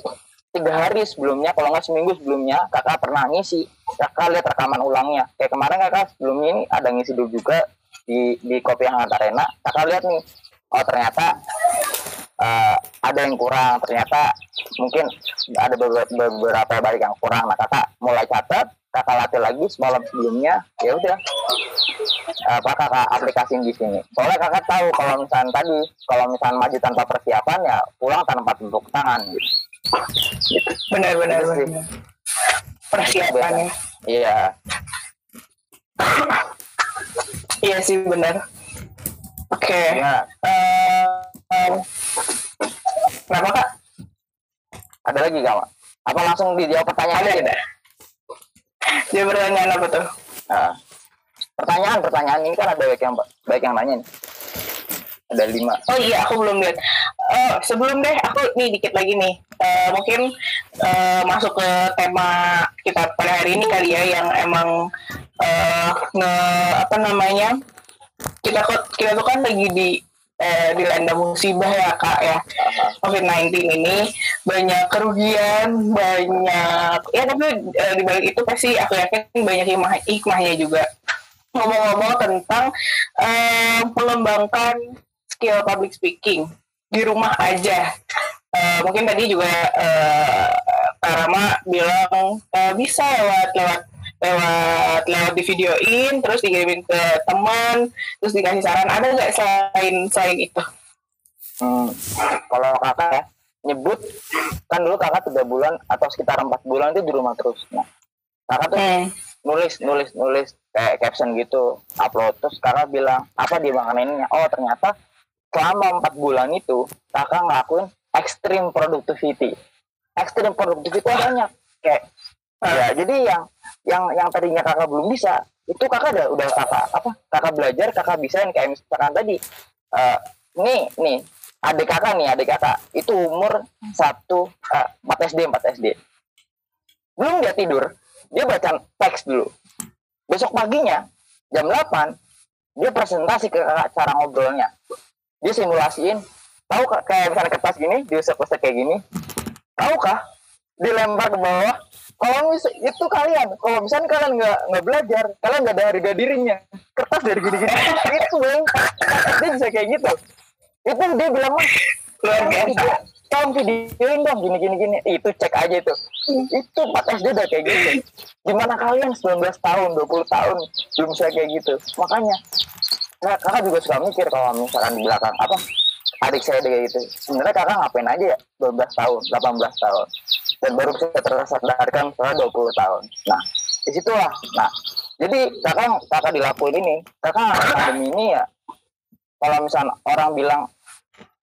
tiga hari sebelumnya kalau nggak seminggu sebelumnya kakak pernah ngisi. Kakak lihat rekaman ulangnya. Kayak kemarin kakak sebelumnya ini ada ngisi dulu juga di di kopi hangat arena. Kakak lihat nih oh ternyata eh, ada yang kurang ternyata mungkin ada beberapa, balik yang kurang nah kakak mulai catat kakak latih lagi semalam sebelumnya ya udah apa kakak aplikasiin di sini soalnya kakak tahu kalau misalnya tadi kalau misalnya maju tanpa persiapan ya pulang tanpa tepuk tangan gitu Benar-benar Gitu sih. benar. persiapannya. iya Iya sih benar. Oke. Ya, Eh, em, kenapa kak? ada lagi gak, Mak? Apa langsung dijawab pertanyaan Ada ada. Dia pertanyaan apa tuh? Nah, pertanyaan pertanyaan ini kan ada baik yang baik yang nanya nih. Ada lima. Oh iya, aku belum lihat. Eh, sebelum deh, aku nih dikit lagi nih. Eh, mungkin eh, masuk ke tema kita pada hari ini kali ya, yang emang eh, nge apa namanya? Kita kok- kita tuh kan lagi di eh, dilanda musibah ya kak ya. Aha. COVID-19 ini banyak kerugian, banyak ya tapi eh, di balik itu pasti aku yakin banyak hikmah hikmahnya juga. Ngomong-ngomong tentang eh, mengembangkan skill public speaking di rumah aja. Eh, mungkin tadi juga eh, Kak Rama bilang eh, bisa lewat lewat lewat lewat di videoin terus dikirimin ke teman terus dikasih saran. Ada nggak selain selain itu? Hmm, kalau kakak ya nyebut kan dulu kakak tiga bulan atau sekitar empat bulan itu di rumah terus. Nah, kakak tuh Hmm. nulis nulis nulis kayak caption gitu upload. Terus kakak bilang apa dia makaninnya oh ternyata selama empat bulan itu kakak ngelakuin extreme productivity. Extreme productivity banyak. Kayak ya jadi yang yang yang tadinya kakak belum bisa itu kakak udah udah kakak apa kakak belajar kakak bisa kayak misalkan tadi eh nih nih adik kakak nih adik kakak itu umur satu eh, 4 SD 4 SD belum dia tidur dia baca teks dulu. Besok paginya jam 8 dia presentasi ke kakak cara ngobrolnya. Dia simulasiin tahu kayak misalnya kertas gini diusap-usap kayak gini tahukah dilempar ke bawah kalau mis itu kalian kalau misalnya kalian nggak nggak belajar kalian nggak ada harga dirinya. Kertas dari gini-gini. Itu bang. Dia bisa kayak gitu. Itu dia bilang "Mas, tolong video tolong videoin dong gini gini. Gini itu cek aja itu. Itu 4 SD udah kayak gitu. Gimana kalian 19 tahun 20 tahun belum bisa kayak gitu. Makanya nah, kakak juga suka mikir kalau misalkan di belakang apa adik saya kayak gitu. Sebenarnya kakak ngapain aja ya? 12 tahun 18 tahun dan baru bisa tersadarkan setelah 20 tahun. Nah di situlah. Nah jadi kakak kakak dilakuin ini. Kakak pandemi ini ya? Kalau misalnya orang bilang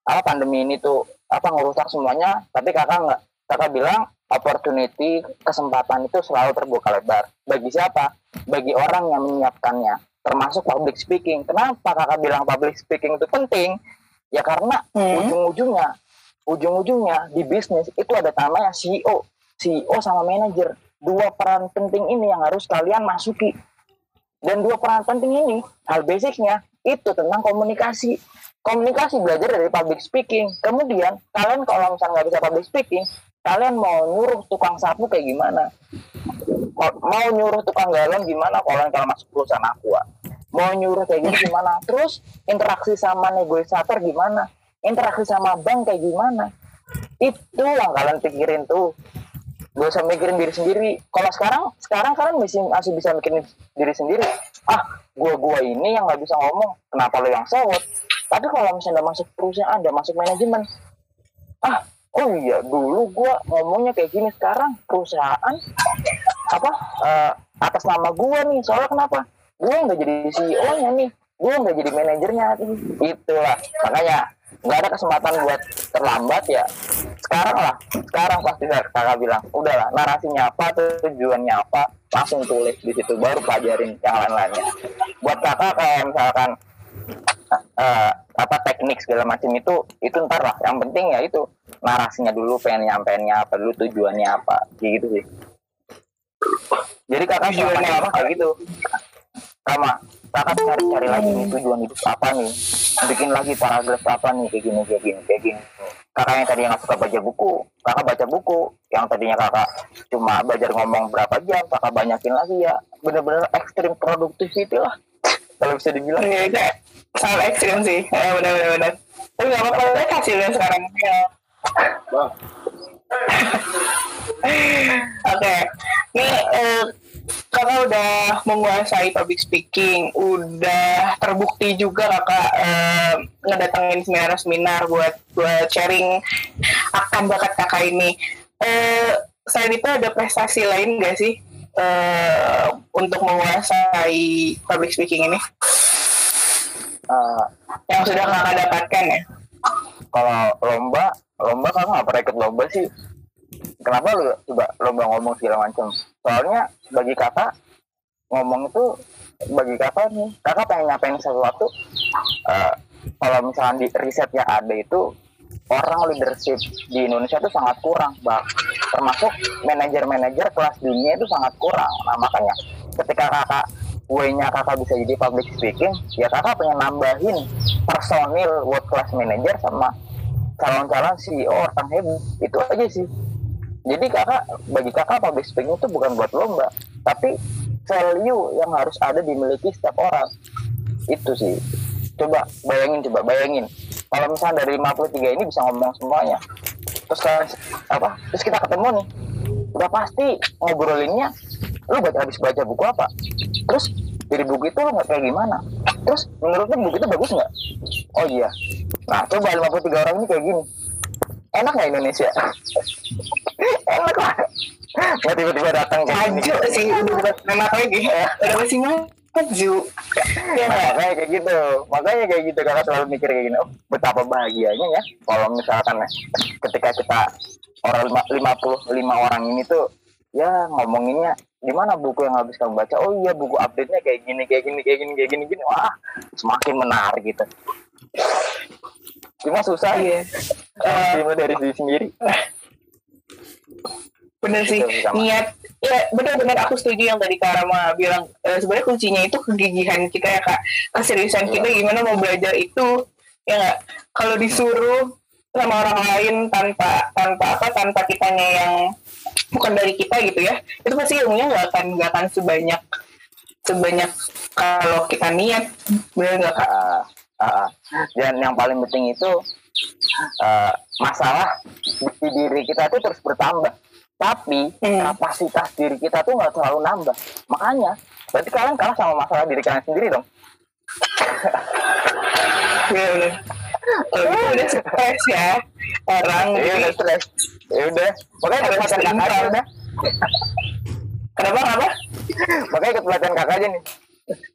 apa pandemi ini tuh apa ngerusak semuanya tapi kakak nggak. Kakak bilang opportunity kesempatan itu selalu terbuka lebar. Bagi siapa? Bagi orang yang menyiapkannya termasuk public speaking. Kenapa kakak bilang public speaking itu penting? Ya karena Hmm. ujung-ujungnya ujung-ujungnya di bisnis itu ada namanya CEO CEO sama manajer. Dua peran penting ini yang harus kalian masuki. Dan dua peran penting ini hal basicnya itu tentang komunikasi. Komunikasi belajar dari public speaking. Kemudian kalian kalau misalnya nggak bisa public speaking kalian mau nyuruh tukang sapu kayak gimana? Mau nyuruh tukang galon gimana kalau kalian masuk perusahaan aqua mau nyuruh kayak gimana? Terus interaksi sama negosiator gimana interaksi sama bank kayak gimana? Itu yang kalian pikirin tuh. Gak usah mikirin diri sendiri. Kalau sekarang sekarang kalian masih masih bisa mikirin diri sendiri. Ah gua gua ini yang nggak bisa ngomong. Kenapa lo yang sewot? Tapi kalau misalnya udah masuk perusahaan udah masuk manajemen ah oh iya dulu gua ngomongnya kayak gini. Sekarang perusahaan apa eh, atas nama gua nih. Soalnya kenapa? Gua nggak jadi CEO nya nih. Gua nggak jadi manajernya. Itulah makanya nggak ada kesempatan buat terlambat ya. Sekarang lah. Sekarang pasti kakak bilang udahlah narasinya apa tujuannya apa langsung tulis di situ baru pelajarin yang lain-lainnya. Buat kakak kayak misalkan eh, apa teknik segala macam itu itu ntar lah. Yang penting ya itu narasinya dulu pengen nyampeinnya apa dulu tujuannya apa. Kayak gitu sih. Jadi kakak Tujuannya apa? kayak gitu. Sama kakak cari-cari lagi nih tujuan hidup apa nih bikin lagi paragraf apa nih kayak gini kayak gini kayak gini kakak yang tadinya nggak suka baca buku kakak baca buku yang tadinya kakak cuma belajar ngomong berapa jam kakak banyakin lagi ya bener-bener ekstrim productivity lah kalau bisa dibilang Iya, itu sangat ekstrim sih. Ya, benar benar. Tapi nggak apa-apa lihat hasilnya sekarang. Ya. Oke, ini eh, kakak udah menguasai public speaking, udah terbukti juga kakak eh, ngedatengin seminar-seminar buat buat sharing akan bakat kakak ini. Eh, selain itu ada prestasi lain nggak sih eh, untuk menguasai public speaking ini? Eh, yang sudah kakak dapatkan ya kalau lomba lomba kakak nggak pernah ikut lomba sih kenapa lu coba lomba ngomong segala macam? Soalnya bagi kakak ngomong itu bagi kakak nih kakak pengen nyampein sesuatu eh, kalau misalnya di riset yang ada itu orang leadership di Indonesia itu sangat kurang bang. Termasuk manajer-manajer kelas dunia itu sangat kurang. Nah makanya ketika kakak way-nya kakak bisa jadi public speaking ya kakak pengen nambahin personil world class manager sama calon-calon CEO orang hebat. Itu aja sih jadi kakak bagi kakak public speaking itu bukan buat lomba. Tapi value yang harus ada dimiliki setiap orang. Itu sih. Coba bayangin coba bayangin. Kalau misalnya dari 53 ini bisa ngomong semuanya. Terus kalian apa? Terus kita ketemu nih. Udah pasti ngobrolinnya lu baca habis baca buku apa? Terus dari buku itu lu nggak kayak gimana? Terus menurut lu buku itu bagus nggak? Oh iya. Nah coba 53 orang ini kayak gini enak nggak Indonesia? Enak lah. Nggak tiba-tiba datang kayak maju sih udah bukan lagi? Udah masih maju ya makanya kayak gitu. Makanya kayak gitu kakak selalu mikir kayak gini oh betapa bahagianya ya kalau misalkan ketika kita orang lima, lima puluh lima orang ini tuh ya ngomonginnya gimana buku yang habis kamu baca? Oh iya buku update nya kayak gini kayak gini kayak gini kayak gini gini. Wah semakin menarik gitu. Cuma susah ya. Terima dari diri sendiri. Bener sih. Niat. Ya benar-benar aku setuju yang tadi Kak Rama bilang. Eh, sebenarnya kuncinya itu kegigihan kita ya kak. Keseriusan kita gimana mau belajar itu ya nggak? Kalau disuruh sama orang lain tanpa tanpa apa tanpa kitanya yang bukan dari kita gitu ya. Itu pasti ilmunya nggak akan nggak akan sebanyak sebanyak kalau kita niat. Bener nggak kak? Ah, ah. dan yang paling penting itu eh, masalah di diri kita itu terus bertambah. Tapi Hmm. kapasitas diri kita tuh nggak selalu nambah. Makanya berarti kalian kalah sama masalah diri kalian sendiri dong. Iya gitu udah stres ya orang iya jadi udah stres ya udah makanya ikut pelatihan kakak aja udah kenapa kenapa makanya ikut pelatihan kakak aja nih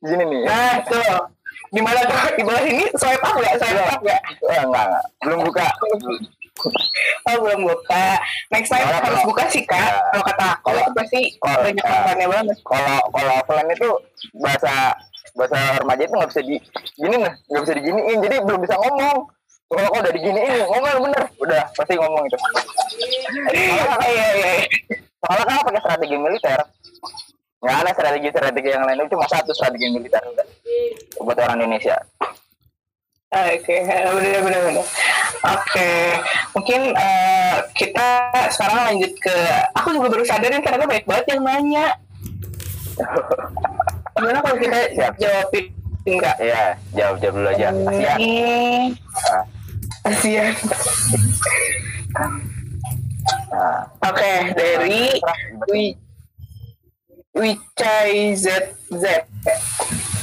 gini nih Nah, tuh. Di mana tuh? Di bawah ini swipe up nggak? Swipe up nggak? Enggak, enggak. belum buka Oh, belum buka. Next time Kalau- harus buka sih, Kak. Ya. Kalau kata aku, Kalau- itu pasti kalau- banyak ya. manfaatnya banget. kalau kalau offline itu bahasa bahasa remaja itu nggak bisa di gini nih nggak bisa diginiin jadi belum bisa ngomong kalau kau udah diginiin ngomong bener udah pasti ngomong itu Iya, iya, iya. soalnya kan pakai strategi militer nggak ada strategi strategi yang lain itu cuma satu strategi militer udah buat orang Indonesia Oke, benar benar benar. Oke, mungkin eh, kita sekarang lanjut ke. Aku juga baru sadar nih karena baik banget yang nanya. Gimana kalau kita Siap. jawabin enggak? Iya jawab jawab dulu aja Ini Ah, Asia. nah. Oke, dari Wi Wicai ZZ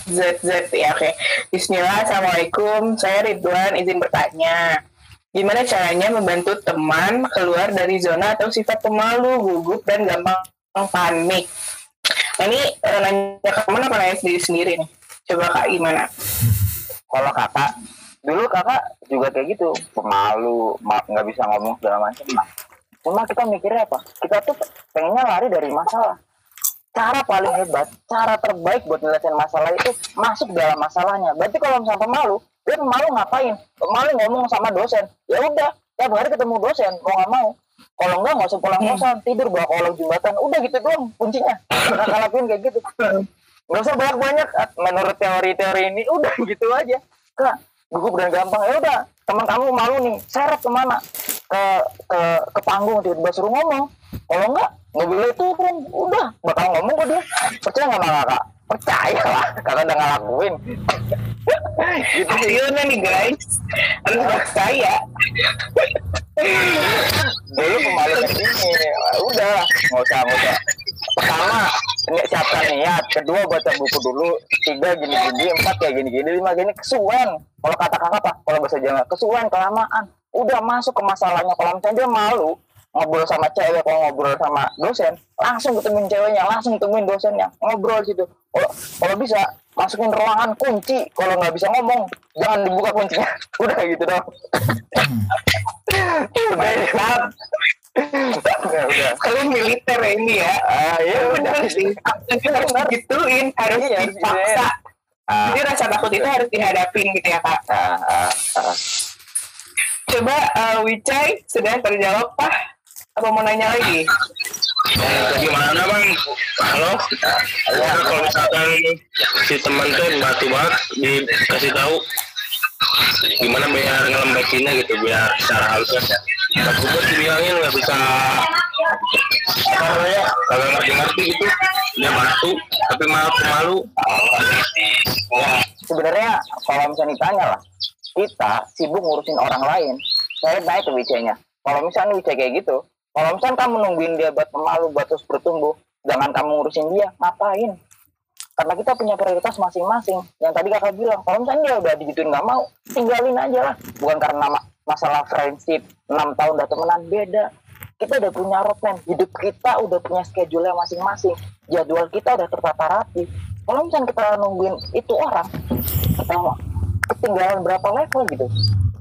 ZZ ya oke Bismillah Assalamualaikum saya Ridwan izin bertanya Gimana caranya membantu teman keluar dari zona atau sifat pemalu, gugup, dan gampang panik? Nah, ini eh, nanya teman apa nanya sendiri-sendiri nih? Coba Kak gimana? kalau kakak dulu kakak juga kayak gitu pemalu ma- nggak bisa ngomong segala macam. Nah, cuma kita mikirnya apa? Kita tuh pengennya lari dari masalah. Cara paling hebat cara terbaik buat nyelesain masalah itu masuk dalam masalahnya. Berarti kalau misalnya pemalu dia pemalu ngapain? Pemalu ngomong sama dosen. Ya udah tiap hari ketemu dosen mau nggak mau kalau enggak nggak usah pulang kosan tidur bawa kolong jembatan. Udah gitu doang kuncinya. Kakak lakuin kayak gitu. Nggak usah banyak banyak menurut teori-teori ini udah gitu aja. Kak gugup dan gampang. Ya udah teman kamu malu nih. Seret ke mana? Ke ke ke panggung tiba-tiba suruh ngomong. Kalau enggak nggak boleh turun. Udah bakal ngomong kok dia. Percaya nggak sama kakak? Percaya lah. Kakak udah ngelakuin gitu nih guys. Harus percaya? Dulu pemalu kayak gini udah nggak usah nggak usah. Pertama siapkan niat. Kedua baca buku dulu. Tiga gini gini empat kayak gini gini lima gini. Kesuwen. Kalau kata kakak apa? Kalau bahasa Jawa kesuwen kelamaan. Udah masuk ke masalahnya. Kalau misalnya dia malu ngobrol sama cewek kalau ngobrol sama dosen langsung ketemuin ceweknya langsung ketemuin dosennya ngobrol gitu kalau kalau bisa masukin ruangan kunci kalau nggak bisa ngomong jangan dibuka kuncinya udah gitu dong udah Mantap. Kalian militer ya ini ya. ah iya udah Bener sih. Harus digituin, harus Iya, dipaksa. ah, Jadi rasa takut itu harus dihadapin gitu ya kak. ah, ah, ah. Coba uh, Wicai sudah terjawab Pak? Apa mau nanya lagi? gimana bang halo ya kalau misalkan si teman tuh batu banget dikasih tahu gimana biar ngelembatinnya gitu biar secara halusnya tapi gue dibilangin nggak bisa apa namanya kagak ngerti-ngerti gitu dia batu tapi malu malu Ya, sebenarnya kalau misalnya ditanya lah, kita sibuk ngurusin orang lain. Saya naik ke Wicenya. Kalau misalnya Wice kayak gitu, kalau misalnya kamu nungguin dia buat pemalu, buat terus bertumbuh, jangan kamu ngurusin dia, ngapain? Karena kita punya prioritas masing-masing. Yang tadi kakak bilang, kalau misalnya dia udah digituin nggak mau, tinggalin aja lah. Bukan karena ma- masalah friendship, 6 tahun udah temenan, beda. Kita udah punya roadmap, hidup kita udah punya schedule masing-masing. Jadwal kita udah tertata rapi kalau misalnya kita nungguin itu orang kita ketinggalan berapa level gitu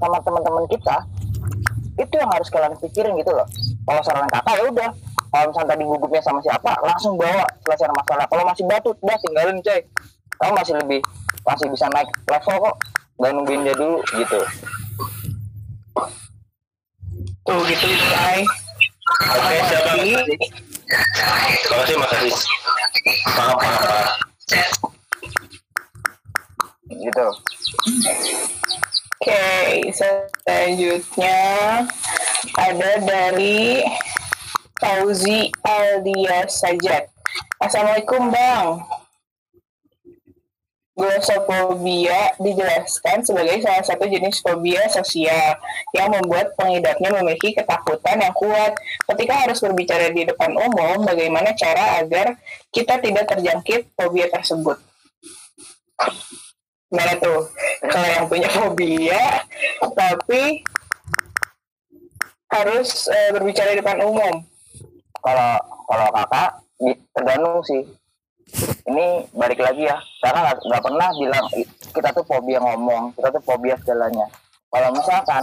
sama teman-teman kita itu yang harus kalian pikirin gitu loh. Kalau saran kakak ya udah. Kalau misalnya tadi gugupnya sama siapa langsung bawa selesai masalah. Kalau masih batu udah tinggalin coy. Kamu masih lebih masih bisa naik level kok. Nggak nungguin dia dulu gitu. Tuh gitu Wicai. oke siapa makasih makasih paham paham paham. Gitu Oke, selanjutnya ada dari Fauzi Aldia Sajat. Assalamualaikum Bang. Glosofobia dijelaskan sebagai salah satu jenis fobia sosial yang membuat pengidapnya memiliki ketakutan yang kuat. Ketika harus berbicara di depan umum, bagaimana cara agar kita tidak terjangkit fobia tersebut? Gimana tuh? Kalau yang punya fobia, tapi harus eh, berbicara di depan umum. kalau kalau kakak tergantung sih. Ini balik lagi ya karena nggak pernah bilang "I- kita tuh fobia ngomong kita tuh fobia segalanya kalau misalkan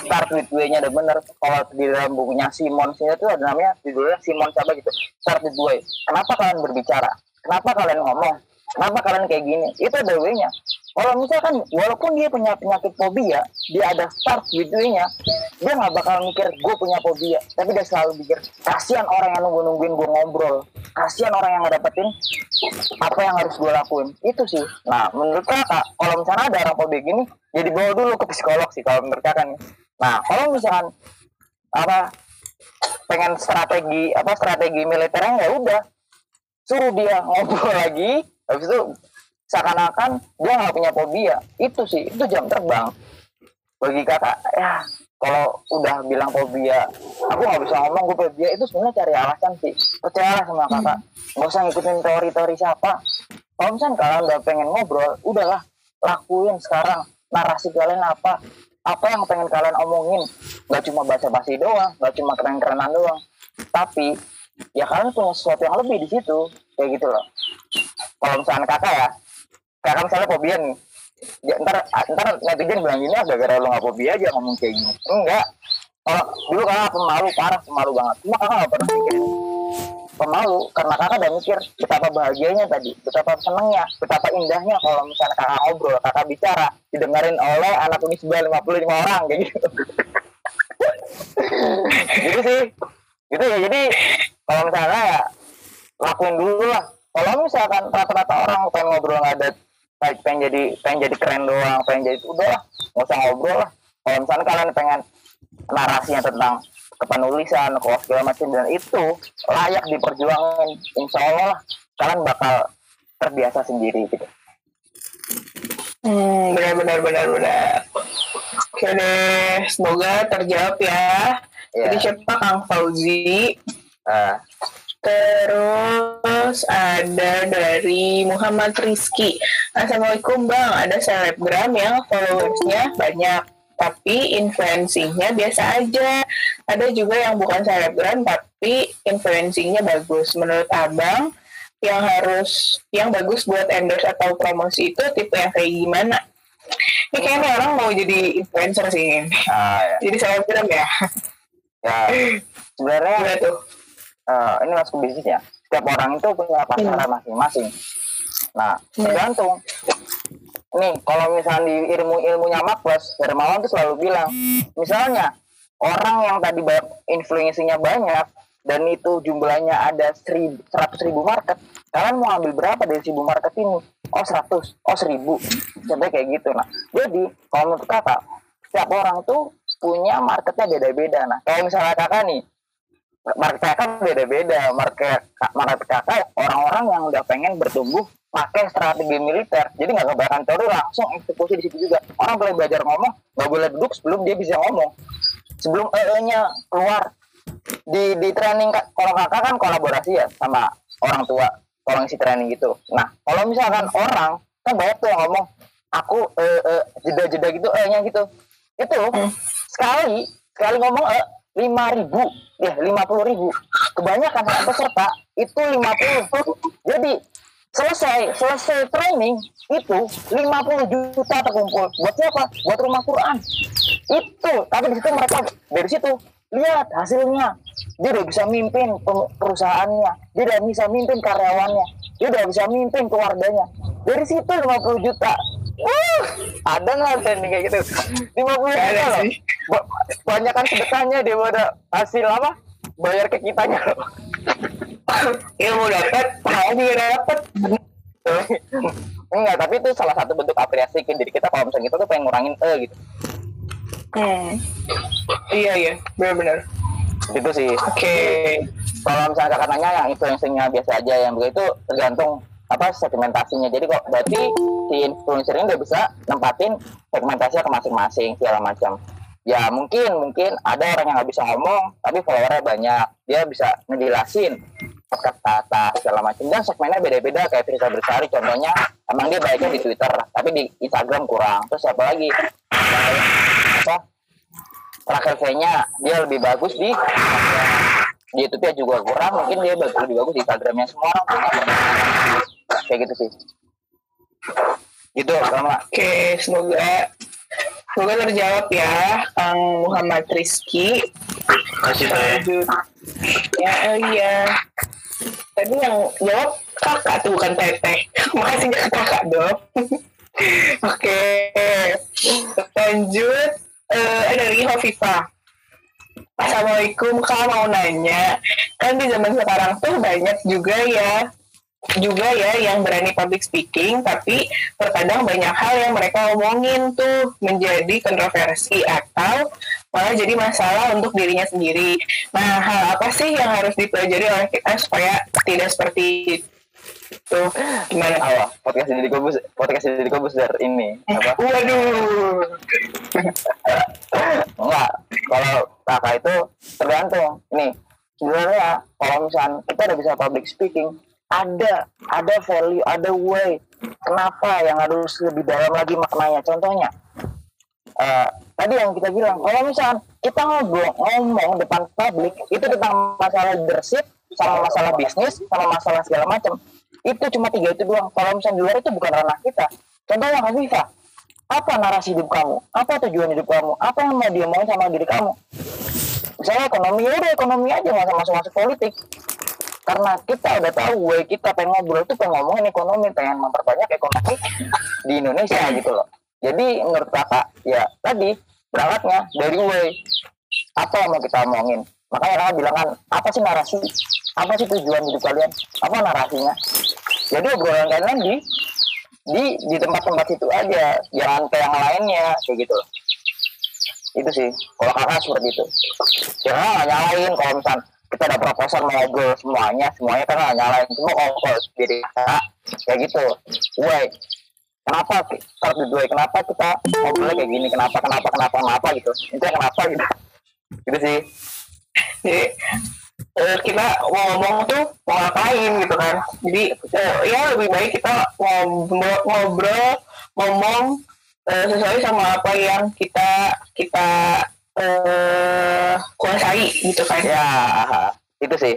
start with way-nya udah bener kalau di dalam bukunya Simon sini tuh ada namanya judulnya Simon siapa gitu. Start with way kenapa kalian berbicara? Kenapa kalian ngomong kenapa kalian kayak gini? Itu ada way-nya kalau misalkan walaupun dia punya penyakit fobia dia ada start way-nya dia nggak bakal mikir gue punya fobia. Tapi dia selalu mikir kasihan orang yang nunggu nungguin gue ngobrol. Kasihan orang yang ngedapetin apa yang harus gue lakuin. Itu sih. Nah menurut kakak kalau misalnya ada orang fobia gini jadi bawa dulu ke psikolog sih kalau menurut kakak nih. Nah kalau misalkan apa pengen strategi apa strategi militernya ya udah. Suruh dia ngobrol lagi habis itu seakan-akan dia nggak punya fobia. Itu sih itu jam terbang. Bagi kakak ya kalau udah bilang fobia aku nggak bisa ngomong gue fobia. Itu sebenarnya cari alasan sih. Percayalah sama kakak. Nggak usah ngikutin teori-teori siapa. Kalau misalnya kalian udah pengen ngobrol udahlah lakuin sekarang. Narasi kalian apa? Apa yang pengen kalian omongin? Nggak cuma basa-basi doang nggak cuma keren-kerenan doang. Tapi ya kalian punya sesuatu yang lebih di situ. Kayak gitu loh kalau misalnya kakak ya kakak misalnya fobia nih. Ya, ntar ntar netizen bilang gini ah gara-gara lo nggak fobia aja ngomong kayak gini. Enggak. Kalau dulu kakak pemalu parah pemalu banget. Cuma kakak nggak pernah mikirin pemalu karena kakak udah mikir betapa bahagianya tadi betapa senengnya betapa indahnya kalau misalnya kakak ngobrol kakak bicara didengarin oleh anak unisba 55 orang kayak gitu. Gitu sih. Gitu ya jadi kalau misalnya ya lakuin dulu lah kalau misalkan rata-rata orang pengen ngobrol nggak ada kayak pengen jadi pengen jadi keren doang pengen jadi udah lah nggak usah ngobrol lah kalau misalnya kalian pengen narasinya tentang kepenulisan kalau segala macam dan itu layak diperjuangin insya Allah lah kalian bakal terbiasa sendiri gitu Hmm, benar benar benar benar. Oke deh, semoga terjawab ya. ya Jadi siapa Kang Fauzi? Ah, Terus ada dari Muhammad Rizky. Assalamualaikum Bang, ada selebgram yang followersnya banyak. tapi influencingnya biasa aja. Ada juga yang bukan selebgram tapi influencingnya bagus. Menurut abang, yang harus yang bagus buat endorse atau promosi itu tipe yang kayak gimana? Ini kayaknya orang mau jadi influencer sih. Nah, ya. Jadi selebgram ya. ya sebenarnya Gimana tuh? Eh, ini masuk bisnis ya. Setiap orang itu punya pasaran masing-masing. Nah, tergantung. Nih, kalau misalnya di ilmu-ilmunya Marcus, Hermawan tuh selalu bilang, misalnya orang yang tadi influensinya banyak dan itu jumlahnya ada seribu, seratus ribu market, kalian mau ambil berapa dari seribu market ini? Oh seratus, oh seribu, sampai kayak gitu. Nah, jadi kalau menurut kakak, setiap orang tuh punya marketnya beda-beda. Nah, kalau misalnya kakak nih, market kakak beda-beda. Market market kakak orang-orang yang udah pengen bertumbuh pakai strategi militer. Jadi nggak kebanyakan teori langsung eksekusi di situ juga. Orang boleh belajar ngomong, nggak boleh duduk sebelum dia bisa ngomong. Sebelum EE-nya keluar di di training Kak, kalau kakak kan kolaborasi ya sama orang tua kalau ngisi training gitu. Nah kalau misalkan orang kan banyak tuh yang ngomong aku eh, eh, jeda-jeda gitu E-nya gitu. Itu sekali sekali ngomong eh, lima ribu. Ya lima puluh ribu. Kebanyakan peserta itu lima puluh. Jadi selesai selesai training itu 50 juta terkumpul. Buat siapa? Buat rumah Quran. Itu tapi di situ mereka dari situ lihat hasilnya. Dia udah bisa mimpin pe- perusahaannya. Dia udah bisa mimpin karyawannya. Dia udah bisa mimpin keluarganya. Dari situ 50 juta. Wah, ada nggak trending kayak gitu? 50 juta loh. sih. Ba- banyakan sedekahnya daripada hasil apa? Bayar ke kitanya. Loh Ilmu dapat, pahala juga dapat. enggak tapi itu salah satu bentuk apresiasi kan jadi kita kalau misalnya kita tuh pengen ngurangin e gitu Hmm. Iya iya, benar-benar. itu sih. Oke. kalau misalnya kakak nanya yang influencernya biasa aja yang begitu tergantung apa segmentasinya. Jadi kok berarti si influencer ini udah bisa nempatin segmentasinya ke masing-masing segala macam. Ya mungkin mungkin ada orang yang nggak bisa ngomong tapi followernya banyak. Dia bisa ngejelasin kata-kata segala macam. Dan segmennya beda-beda kayak Firza Bersari contohnya emang dia baiknya di Twitter tapi di Instagram kurang. Terus siapa lagi apa terakhir kayaknya dia lebih bagus di di YouTube ya juga kurang mungkin dia bag- lebih bagus di Instagramnya semua orang punya kayak gitu sih gitu sama Oke, semoga semoga terjawab ya, Kang Muhammad Rizky. kasih saya Lanjut. Ya, oh iya. Tadi yang jawab kakak tuh bukan teteh. Makasih ke kakak dong. Oke, lanjut. Eh, ada lagi Hovifa. Assalamualaikum, kak mau nanya. Kan di zaman sekarang tuh banyak juga ya juga ya yang berani public speaking tapi terkadang banyak hal yang mereka omongin tuh menjadi kontroversi atau malah jadi masalah untuk dirinya sendiri. Nah, hal apa sih yang harus dipelajari oleh kita supaya tidak seperti itu? Gimana? apa? Podcast jadi kobus podcast jadi kobus dari ini. Apa? Waduh. enggak. Kalau kakak itu tergantung. Nih sebenarnya kalau misalnya kita udah bisa public speaking ada ada value ada way kenapa yang harus lebih dalam lagi maknanya. Contohnya eh, tadi yang kita bilang kalau misalnya kita ngobrol ngomong depan publik itu tentang masalah leadership sama masalah bisnis sama masalah segala macam. Itu cuma tiga itu doang. Kalau misalnya di luar itu bukan ranah kita. Contohnya Hafifah apa narasi hidup kamu? Apa tujuan hidup kamu? Apa yang mau diomongin sama diri kamu? Misalnya ekonomi ya udah ekonomi aja nggak masuk masuk politik. Karena kita udah tahu way kita pengen ngobrol tuh pengen ngomongin ekonomi pengen memperbanyak ekonomi di Indonesia gitu loh. Jadi menurut kakak ya tadi berangkatnya dari way. Apa yang mau kita omongin makanya kakak bilang kan apa sih narasi? Apa sih tujuan hidup kalian? Apa narasinya? Jadi obrolan kalian di di di tempat-tempat itu aja. Jangan ke yang lainnya kayak gitu. Itu sih. Kalau kakak seperti itu. Ya nyalain kalau misal kita ada proposal mau semuanya semuanya kan nggak nyalain. Cuma kalau kalau diri kakak kayak gitu. Wait kenapa? Kalau dua kenapa kita ngobrolnya kayak gini? Kenapa kenapa kenapa kenapa gitu? Intinya kenapa gitu. Gitu sih Jadi eh, kita mau ngomong tuh mau ngapain gitu kan. Jadi eh, ya lebih baik kita ngobrol, ngobrol ngomong eh, sesuai sama apa yang kita kita eh, kuasai gitu kan ya itu sih?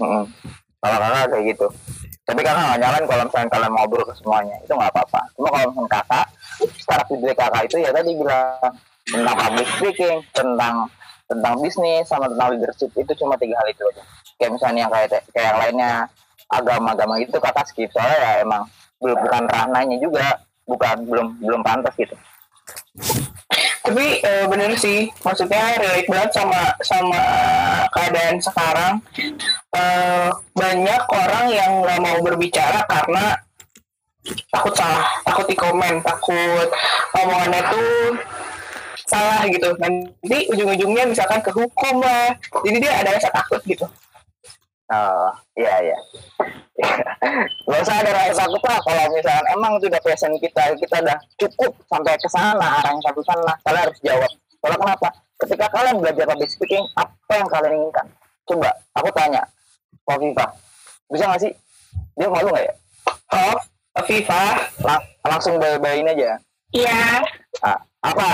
Mm-mm. kalau kakak kayak gitu tapi kakak nggak nyalan kalau misalnya kalian ngobrol ke semuanya itu nggak apa-apa cuma kalau misalnya kakak secara video kakak itu ya tadi bilang tentang public speaking tentang tentang bisnis sama tentang leadership itu cuma tiga hal itu aja. Kayak misalnya yang kayak kayak yang lainnya agama-agama itu kakak skip. Soalnya ya emang belum bukan ranahnya juga bukan belum belum pantas gitu. Tapi eh, bener sih. Maksudnya relate banget sama sama keadaan sekarang. Eh, banyak orang yang nggak mau berbicara karena takut salah takut di komen takut omongannya tuh salah gitu nanti ujung-ujungnya misalkan ke hukum lah jadi dia ada rasa takut gitu Oh, iya iya. Gak usah ada rasa takut lah kalau misalkan emang itu udah passion kita, kita udah cukup sampai ke sana, arah yang satu sana, kalian harus jawab. Kalau kenapa? Ketika kalian belajar public speaking, apa yang kalian inginkan? Coba, aku tanya, Kofifa, bisa gak sih? Dia malu gak ya? oh Viva Lang- langsung bayi-bayin aja. iya Ah, apa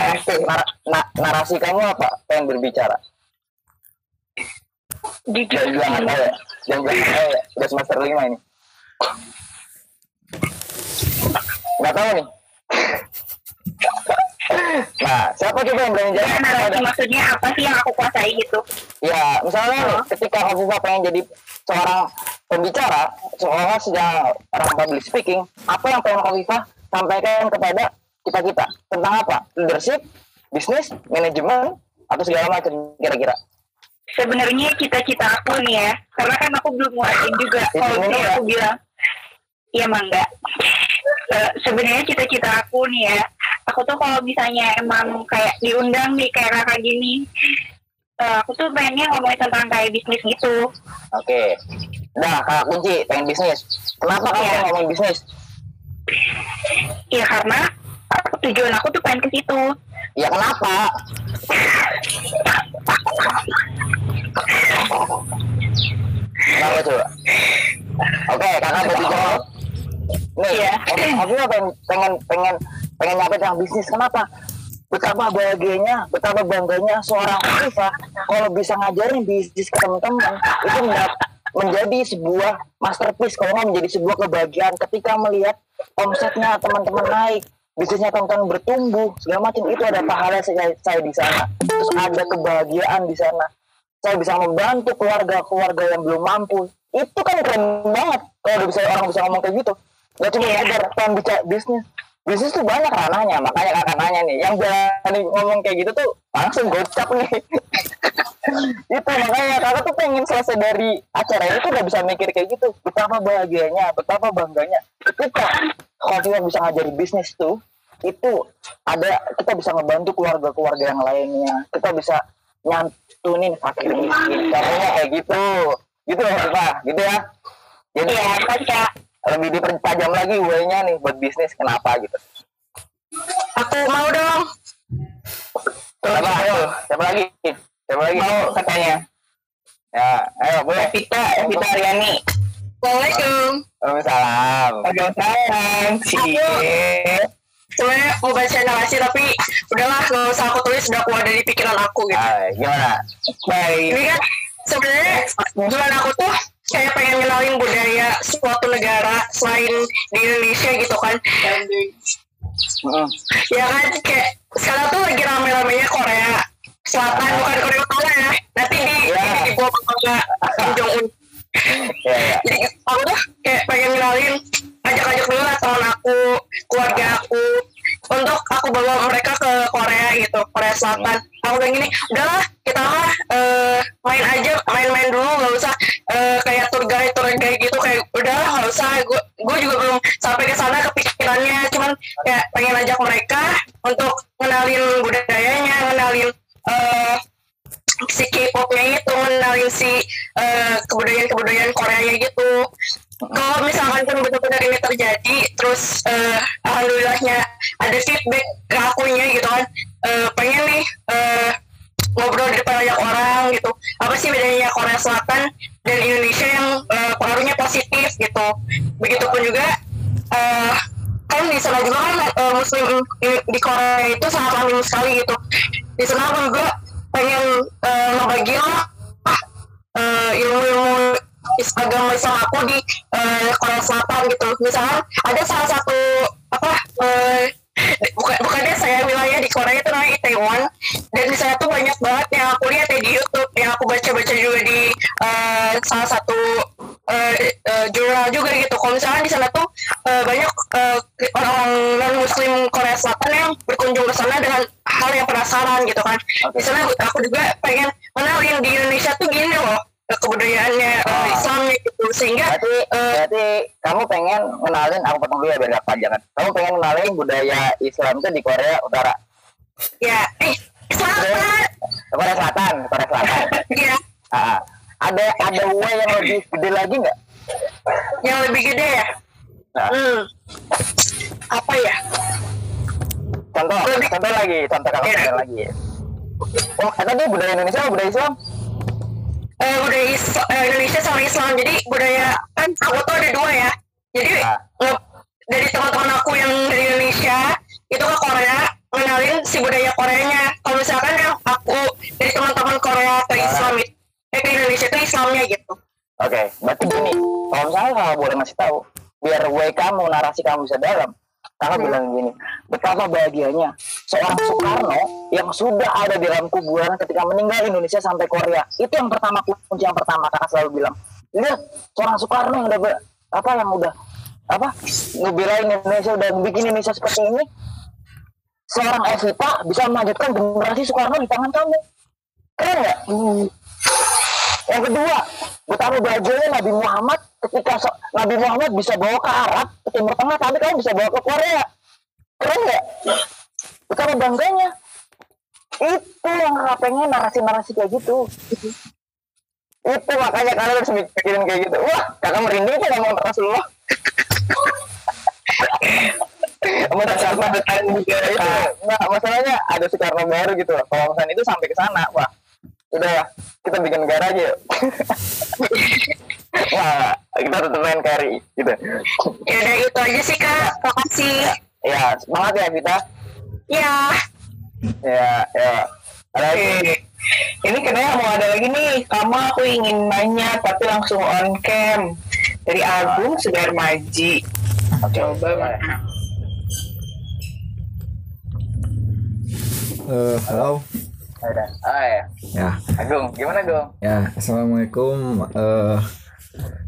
nar- na- narasi kamu apa? Pengen berbicara? jujur Jangan bilang apa ya? Jangan bilang apa ya? Udah semester lima ini. Nggak tahu nih. Nah, siapa coba yang berani jawab? narasi Ada. maksudnya apa sih yang aku kuasai gitu Ya, misalnya nih, ketika Kofifa pengen jadi seorang pembicara, seorang sedang orang public speaking, apa yang pengen Kofifa sampaikan kepada kita kita tentang apa? Leadership, bisnis, manajemen, atau segala macam kira-kira. sebenarnya cita-cita aku nih ya karena kan aku belum nguasain juga kalau ya. aku bilang iya mangga Eh, sebenarnya cita-cita aku nih ya aku tuh kalau misalnya emang kayak diundang nih kayak kakak gini eh, aku tuh pengennya ngomongin tentang kayak bisnis gitu Oke. Nah, kakak kunci pengen bisnis. Kenapa kamu Iya. pengen ngomong bisnis? ya karena tujuan aku tuh pengen ke situ Ya kenapa? Kenapa coba? Oke, kakak berarti jawab. Nih, Iya. aku, pengen pengen pengen pengen nyampe tentang bisnis. Kenapa? Betapa bahagianya, betapa bangganya seorang Viva kalau bisa ngajarin bisnis ke teman-teman itu menjadi, menjadi sebuah masterpiece kalau nggak menjadi sebuah kebahagiaan ketika melihat omsetnya teman-teman naik bisnisnya teman-teman bertumbuh segala macam. Itu ada pahala saya, saya di sana. Terus ada kebahagiaan di sana. Saya bisa membantu keluarga-keluarga yang belum mampu. Itu kan keren banget. Kalau udah bisa orang bisa ngomong kayak gitu. Gak cuma sekedar pengen bicara bisnis. Bisnis tuh banyak ranahnya. Makanya kakak nanya nih yang berani ngomong kayak gitu tuh langsung gocap nih. Itu makanya kakak tuh pengen selesai dari acara ini tuh udah bisa mikir kayak gitu. Betapa bahagianya betapa bangganya. Ketika kalau kita bisa ngajari bisnis tuh itu ada kita bisa ngebantu keluarga-keluarga yang lainnya. Kita bisa nyantunin fakir miskin. Contohnya kayak gitu. Gitu loh Pak. Gitu ya. Jadi iya baca lebih dipertajam lagi way-nya nih buat bisnis. Kenapa gitu? Aku mau dong. Siapa ayo siapa lagi? Siapa lagi? Mau katanya. Ya ayo boleh. Evita Evita Aryani Assalamualaikum. Waalaikumsalam. Waalaikumsalam. Cie sebenarnya mau baca narasi tapi udahlah nggak usah aku tulis udah keluar dari pikiran aku gitu. Ah, gimana? Baik. Ini kan sebenarnya tujuan aku tuh kayak pengen kenalin budaya suatu negara selain di Indonesia gitu kan. Mm, ya kan kayak sekarang tuh lagi rame-ramenya Korea Selatan bukan Korea Utara ya. Nanti di Ya. di dibawa sama Kim Jong Un jadi aku tuh kayak pengen kenalin ajak-ajak dulu lah teman aku keluarga aku untuk aku bawa mereka ke Korea gitu Korea Selatan. Aku bilang gini udahlah kita mah eh, main aja main-main dulu nggak usah eh, kayak tour guide tour guide gitu kayak udahlah nggak usah gue gue juga belum sampai ke sana budaya Islam itu di Korea Utara, ya eh Selatan Korea Selatan, Korea Selatan. ya Ah, ada ada way yang lebih gede lagi nggak? yang lebih gede ya Nah, hmm. apa ya contoh, Lebih- contoh lagi, contoh kalau Iya. contoh lagi. Oh, eh, tadi budaya Indonesia atau budaya Islam? eh, budaya Is- eh, Indonesia sama Islam jadi budaya bisa dalam, kakak Hmm. bilang gini, betapa bahagianya seorang Soekarno yang sudah ada di dalam kuburan ketika meninggal Indonesia sampai Korea. Itu yang pertama, kunci yang pertama kakak selalu bilang. Lihat, seorang Soekarno yang udah, ber- apa yang udah, apa, ngebelain Indonesia, udah bikin Indonesia seperti ini. Seorang Evita bisa melanjutkan generasi Soekarno di tangan kamu. Keren nggak? Yang kedua, betapa bahagianya Nabi Muhammad ketika so- Nabi Muhammad bisa bawa ke Arab, ke Timur Tengah, tapi kamu bisa bawa ke Korea. Keren nggak? Betapa bangganya. Itu yang pengen narasi-narasi kayak gitu. Itu makanya kalian harus mikirin kayak gitu. Wah, kakak merinding tuh ngomong Rasulullah. Juga. Nah, masalahnya ada Soekarno baru gitu loh. Kalau misalnya itu sampai ke sana, wah, udah lah, kita bikin negara aja yuk. wah, kita tetap main carry gitu. ya udah itu aja sih kak makasih Ya, semangat ya Vita. ya Ya, ya. Ada lagi? Ini katanya mau ada lagi nih. Kamu aku ingin nanya tapi langsung on cam. Dari Agung Sudarmaji. Coba mana? Eh, halo. Ada. Ah ya. Ya, Agung, gimana Agung? ya. Assalamualaikum. Eh,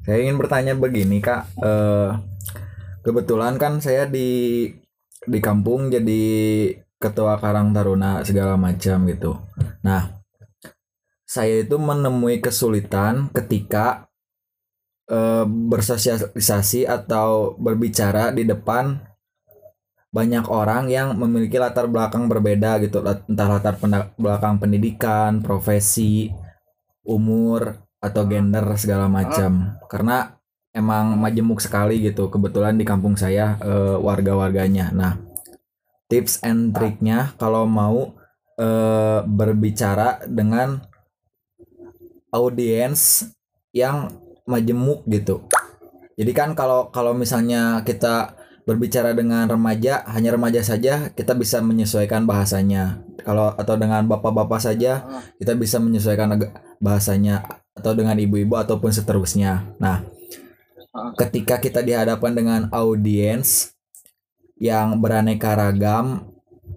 saya ingin bertanya begini, Kak. Eh, kebetulan kan saya di di kampung jadi ketua Karang Taruna segala macam gitu. Nah, saya itu menemui kesulitan ketika eh, bersosialisasi atau berbicara di depan banyak orang yang memiliki latar belakang berbeda gitu. Entah latar belakang pendidikan profesi umur atau gender segala macam. Karena emang majemuk sekali gitu kebetulan di kampung saya eh, warga-warganya. Nah tips and triknya kalau mau eh, berbicara dengan audiens yang majemuk gitu. Jadi kan kalau kalau misalnya kita berbicara dengan remaja hanya remaja saja kita bisa menyesuaikan bahasanya. Kalau atau dengan bapak-bapak saja kita bisa menyesuaikan bahasanya atau dengan ibu-ibu ataupun seterusnya. Nah ketika kita dihadapkan dengan audiens yang beraneka ragam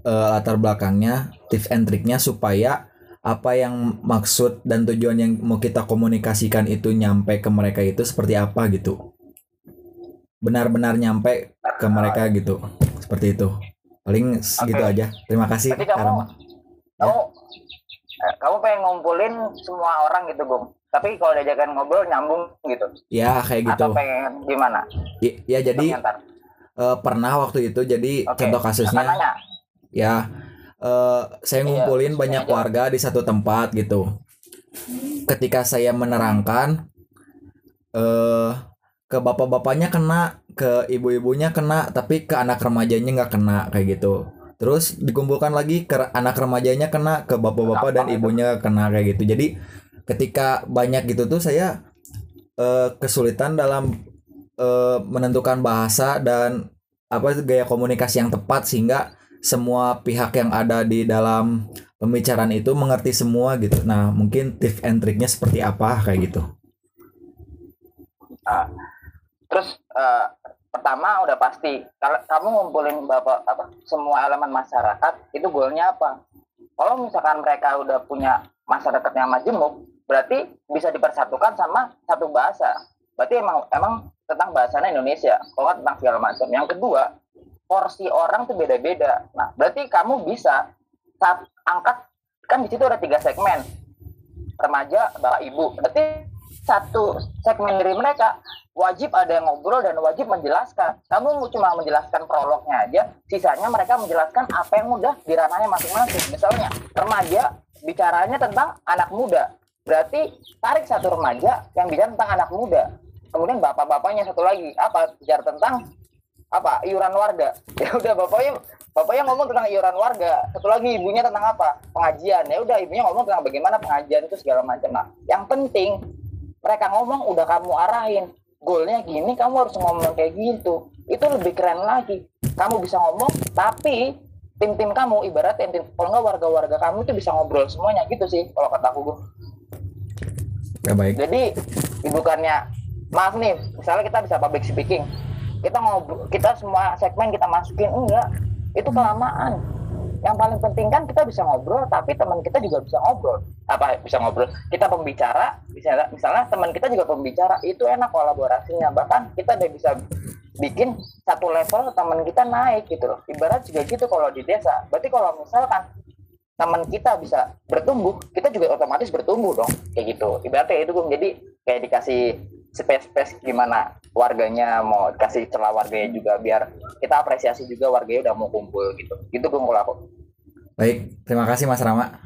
eh, latar belakangnya tips and triknya supaya apa yang maksud dan tujuan yang mau kita komunikasikan itu nyampe ke mereka itu seperti apa gitu. Benar-benar nyampe ke mereka gitu seperti itu paling segitu Oke. aja terima kasih Berarti kamu- Karama. Kamu eh, kamu pengen ngumpulin semua orang gitu, Gung. Tapi kalau diajakan ngobrol nyambung gitu. ya kayak gitu Atau pengen gimana? I- ya jadi eh, pernah waktu itu jadi Oke. contoh kasusnya ya eh, saya Iya, ngumpulin iya, banyak iya. warga di satu tempat gitu ketika saya menerangkan eh ke bapak-bapaknya kena ke ibu-ibunya kena tapi ke anak remajanya nggak kena kayak gitu terus dikumpulkan lagi ke anak remajanya kena ke bapak-bapak dan ibunya kena kayak gitu jadi ketika banyak gitu tuh saya eh, kesulitan dalam eh, menentukan bahasa dan apa gaya komunikasi yang tepat sehingga semua pihak yang ada di dalam pembicaraan itu mengerti semua gitu. Nah, mungkin tips and triknya seperti apa kayak gitu. Ah, terus eh, pertama udah pasti kalau kamu ngumpulin bapak apa semua elemen masyarakat itu goalnya apa? Kalau misalkan mereka udah punya masyarakat yang majemuk berarti bisa dipersatukan sama satu bahasa. Berarti emang emang tentang bahasanya Indonesia kalau tentang segala macam. Yang kedua porsi orang tuh beda-beda. Nah berarti kamu bisa saat angkat kan di situ ada tiga segmen. Remaja bapak ibu. Berarti satu segmen dari mereka wajib ada yang ngobrol dan wajib menjelaskan. Kamu cuma menjelaskan prolognya aja, sisanya mereka menjelaskan apa yang udah di ranahnya masing-masing. Misalnya remaja bicaranya tentang anak muda, berarti tarik satu remaja yang bicara tentang anak muda. Kemudian bapak-bapaknya satu lagi apa bicara tentang apa iuran warga. Ya udah bapaknya bapaknya ngomong tentang iuran warga. Satu lagi ibunya tentang apa pengajian. Ya udah ibunya ngomong tentang bagaimana pengajian itu segala macam. Nah yang penting mereka ngomong udah kamu arahin goalnya gini kamu harus ngomong kayak gitu. Itu lebih keren lagi. Kamu bisa ngomong tapi tim-tim kamu ibarat tim, tim kalau nggak warga-warga kamu itu bisa ngobrol semuanya gitu sih kalau kata aku. Ya baik. jadi bukannya maaf nih misalnya kita bisa public speaking kita ngobrol kita semua segmen kita masukin enggak. Itu kelamaan yang paling penting kan kita bisa ngobrol tapi teman kita juga bisa ngobrol. Apa bisa ngobrol? Kita pembicara misalnya misalnya teman kita juga pembicara itu enak kolaborasinya. Bahkan kita udah bisa bikin satu level teman kita naik gitu loh. Ibarat juga gitu kalau di desa. Berarti kalau misalkan teman kita bisa bertumbuh kita juga otomatis bertumbuh dong. Kayak gitu. Ibaratnya itu Bung. jadi kayak dikasih space-space gimana warganya mau kasih celah warganya juga biar kita apresiasi juga warganya udah mau kumpul gitu gitu gue kalau aku Baik, terima kasih Mas Rama.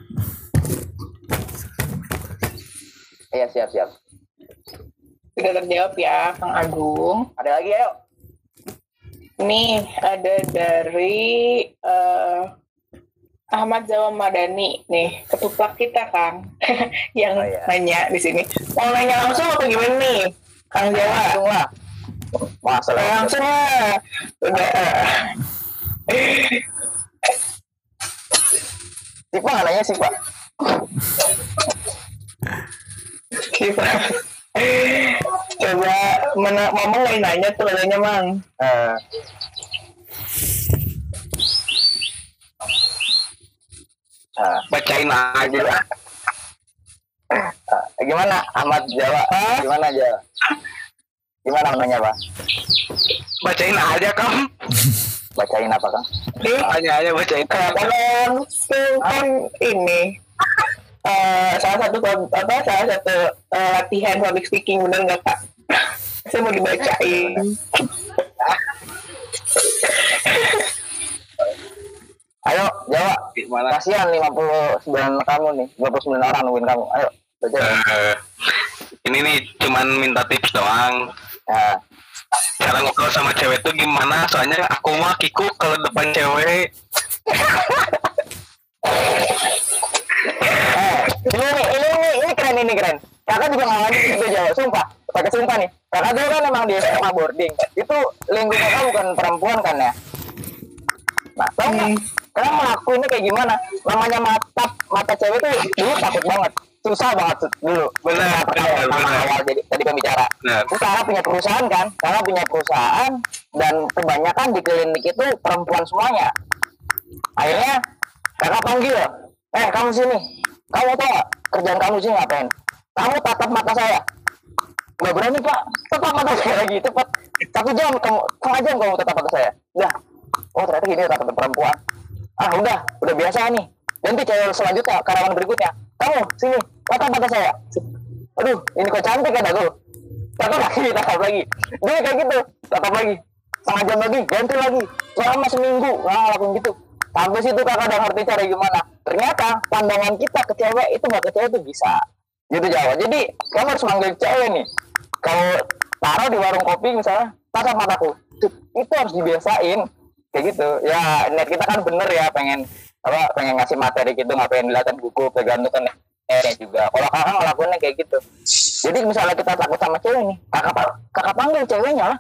iya siap siap Sudah terjawab ya, Kang Agung. ada lagi ayo Nih, ada dari eh, Ahmad Jawa Madani nih, ketupat kita Kang, yang Oh, iya. nanya di sini. Mau nanya langsung apa gimana nih, Kang Jawa? langsung lah masalah Langsung lah. Udah. sih pak nggak nanya sih pak Kita coba mana lagi nanya tuh katanya mang. Eh, bacain aja lah. Eh, gimana Ahmad Jawa? Gimana Jawa? Gimana namanya pak? Bacain aja kamu bacain apa kan hanya aja bacain. Kalau langsung kan ini. Eh, salah satu apa salah satu latihan public speaking benar nggak kak? Saya mau dibacain. Ayo Jawa gimana kasihan 59 kamu nih. 59 orang nungguin kamu. Ayo baca Eh, ini nih cuman minta tips doang. Nah, cara ngobrol sama cewek tuh gimana? Soalnya aku mah kiku kalau depan cewek. Eh, ini nih ini nih ini keren ini keren. Kakak juga ngalamin gitu Jawa sumpah pakai sumpah nih. Kakak dulu kan emang di SMA boarding. Itu lingkungan kakak bukan perempuan kan ya? Nah tau nggak kalian ngelakuinnya kayak gimana? Namanya mata mata cewek tuh dulu takut banget. Susah banget dulu. Benar, benar, benar. awal jadi tadi pembicara Benar. Terus kakak punya perusahaan kan kakak punya perusahaan dan kebanyakan di klinik itu perempuan semuanya. Akhirnya kakak panggil eh kamu sini. Kamu tahu nggak? Kerjaan kamu sini ngapain? Kamu tatap mata saya. Nggak berani pak. Tatap mata saya lagi cepat satu jam kamu setengah jam kamu tatap mata saya. Udah. Oh ternyata gini tatap mata perempuan ah udah udah biasa nih. Nanti cewek selanjutnya karyawan berikutnya. Kamu sini. Tatap mata saya. Aduh ini kok cantik kan aku tatap lagi tatap lagi. Dia kayak gitu. Tatap lagi. Setengah jam lagi ganti lagi. Selama seminggu. Nah lakuin gitu. Sampai situ kakak udah ngerti cara gimana? Ternyata pandangan kita ke cewek itu nggak ke cewek itu bisa. Gitu Jawa. Jadi kamu harus manggil cewek nih. Kalau taruh di warung kopi misalnya tatap mataku. Itu harus dibiasain kayak gitu. Ya niat kita kan bener ya pengen apa pengen ngasih materi gitu nggak pengen buku tergantung kan eh juga. Kalau kakak ngelakuinnya kayak gitu. Jadi misalnya kita takut sama cewek nih kakak kakak panggil ceweknya lah.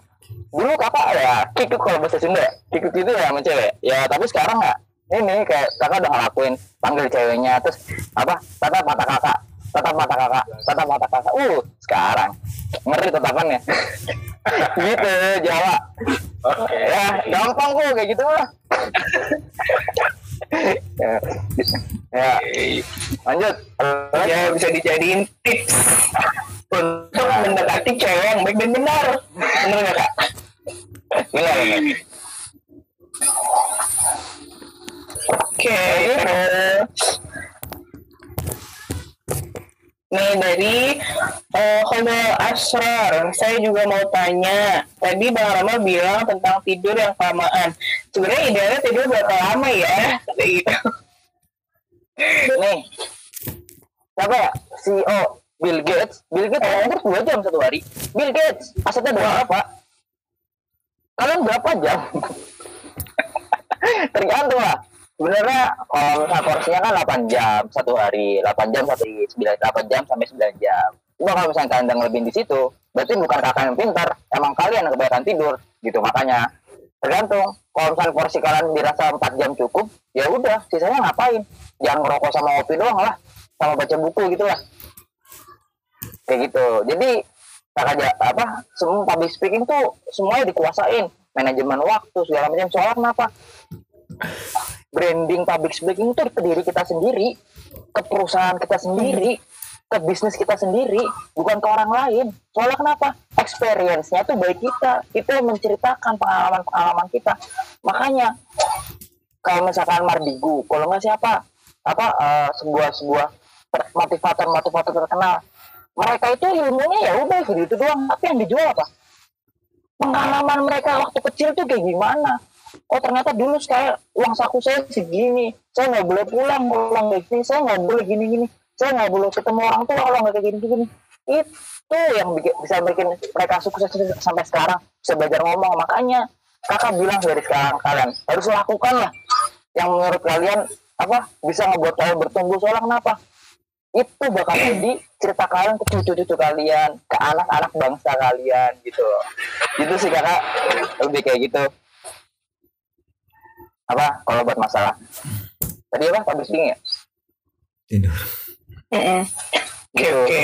Dulu kakak ya kikuk kalau bahasa Sunda kikuk itu ya sama cewek. Ya tapi sekarang nggak. Ini kayak kakak udah ngelakuin panggil ceweknya terus apa tatap mata kakak tatap mata kakak. Tatap mata kakak. Uh sekarang. Ngeri tatapannya. Gitu Jawa. Oke. ya gampang kok kayak gitu mah. Ya, ya. Lanjut. Ya bisa dijadiin tips untuk mendekati cewek yang baik dan benar. Benar nggak kak? Benar benar oke terus Nih dari eh Khodol Asrar, saya juga mau tanya. Tadi Bang Rama bilang tentang tidur yang kelamaan. Sebenarnya idealnya tidur berapa lama ya? Gitu. nih. Siapa ya? CEO Bill Gates. Bill Gates tidur dua jam satu hari. Bill Gates asetnya berapa kalian berapa jam? Tergantung lah sebenarnya kalau misalnya porsinya kan 8 jam satu hari. 8 jam satu hari 9, 8 jam sampai 9 jam. Cuma kalau misalnya kalian ngelebihin di situ berarti bukan kakak yang pintar emang kalian yang kebanyakan tidur gitu makanya. Tergantung kalau misalnya porsi kalian dirasa 4 jam cukup ya udah sisanya ngapain? Jangan ngerokok sama ngopi doang lah sama baca buku gitu lah. Kayak gitu. Jadi kakak apa semua public speaking tuh semuanya dikuasain. Manajemen waktu segala macam. Soalnya kenapa branding public speaking itu ke diri kita sendiri ke perusahaan kita sendiri ke bisnis kita sendiri bukan ke orang lain. Soalnya kenapa? Experience-nya tuh baik kita. Kita yang menceritakan pengalaman-pengalaman kita. Makanya kalau misalkan Mardigu kalau nggak siapa apa eh, sebuah sebuah motivator motivator terkenal mereka itu ilmunya ya udah itu doang. Tapi yang dijual apa? Pengalaman mereka waktu kecil tuh kayak gimana oh ternyata dulu saya uang saku saya segini. Saya nggak boleh pulang pulang kayak gini. Saya nggak boleh gini gini saya nggak boleh ketemu orang tua kalau nggak kayak gini gini itu yang bisa bikin mereka sukses sampai sekarang. Bisa belajar ngomong. Makanya kakak bilang dari sekarang kalian harus lakukan lah. Yang menurut kalian apa bisa ngebuat kalian bertumbuh. Soalnya kenapa? Itu bakal jadi cerita kalian ke cucu-cucu kalian ke anak-anak bangsa kalian gitu. Gitu sih kakak. Lebih kayak gitu apa kalau buat masalah tadi apa public speaking ya tidur. Oke oke.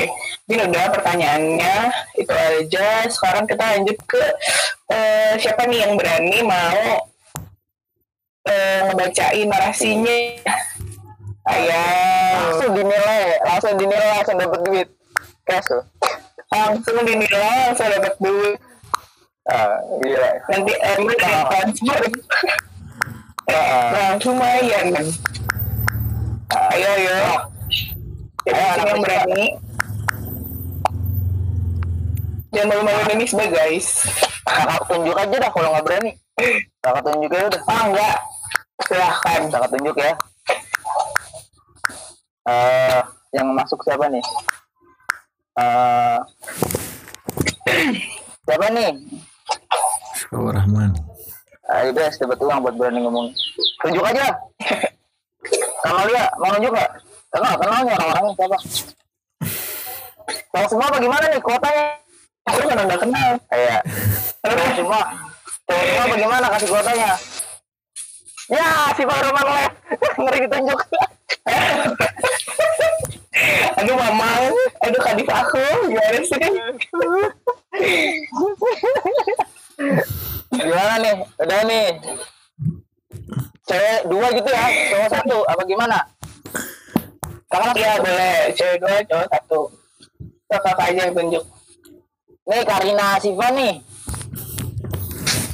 Ini udah pertanyaannya itu aja. Sekarang kita lanjut ke eh, siapa nih yang berani mau eh, ngebacain narasinya. Ayo. langsung dinilai langsung dinilai langsung dapat duit cash loh Langsung dinilai langsung dapat duit. ah gila Nanti emang transfer. Ah, Nah, lumayan. Ayo ayo. Ayo, Ayo anak yang berani. Jangan malu-maluin ini sudah guys. kakak tunjuk aja dah kalau nggak berani kakak tunjuk aja udah Ah enggak. Silahkan. kakak tunjuk ya eh yang masuk siapa nih eh siapa nih Rahman Ayo guys, dapat uang buat berani ngomong. Tunjuk aja. Kamu lihat, mau nunjuk nggak? Nggak kenal nih orang-orangnya siapa? Tahu semua apa gimana nih kuotanya? Aku kan udah kenal. Kayak tahu semua. Tahu semua bagaimana kasih kuotanya? Ya, si Pak Roman les. Ngeri ditunjuk. Aduh mamang, aduh kadif aku, gimana sih? Nih? Udah nih. Cewek dua gitu ya, cowok satu. Apa gimana? Kakak Iya boleh, cewek dua, cowok satu. Kakak aja yang tunjuk. Nih Karina Siva nih.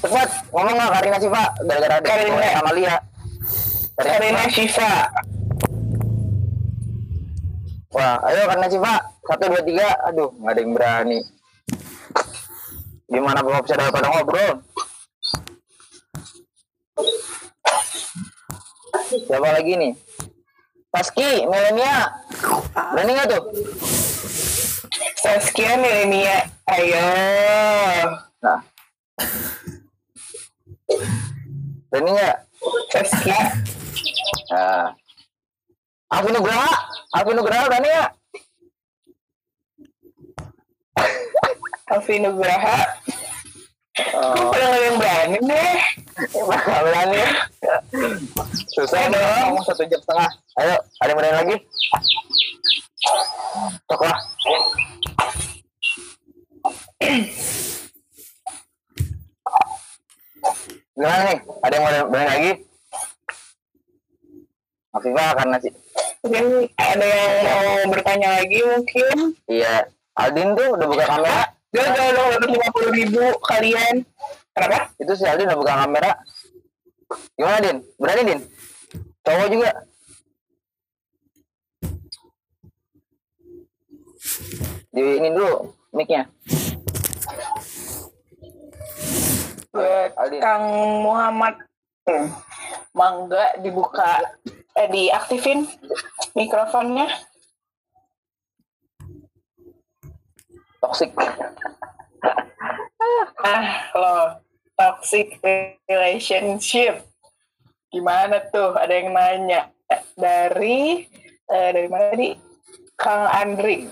Cepat ngomong nggak Karina Siva gara-gara ada Karina. cowok sama Lia. Karina Shiva. Wah, ayo Karina Siva. Satu dua tiga. Aduh, nggak ada yang berani. Gimana bapak bisa dapat ngobrol? Siapa lagi nih? Paski, Melania. Berani nggak tuh? Saskia Milenia. Ayo. Nah. Berani nggak? Saskia. Nah. Alvin Nugraha, Alvin Nugraha berani nggak? Alfi Nugraha. Nggak ada yang berani deh? Nggak berani. Susah dong. Ngomong satu jam setengah. Ayo, ada yang berani lagi? Tok lah. Gimana nih? Ada yang mau berani lagi? Maksudnya karena sih Mungkin ada yang mau bertanya lagi mungkin. iya Aldin tuh udah buka kamera Gagal dong dapat lima puluh ribu kalian. Kenapa? itu si Aldin udah buka kamera. Gimana Din? Berani Din? Cowok juga. Di ini dulu mic-nya. Aldin. Kang Muhammad. Hmm, Mangga dibuka. Eh diaktifin mikrofonnya. Toxic Ah, lo toxic relationship. Gimana tuh? Ada yang nanya dari eh, dari mana tadi? Kang Andrik.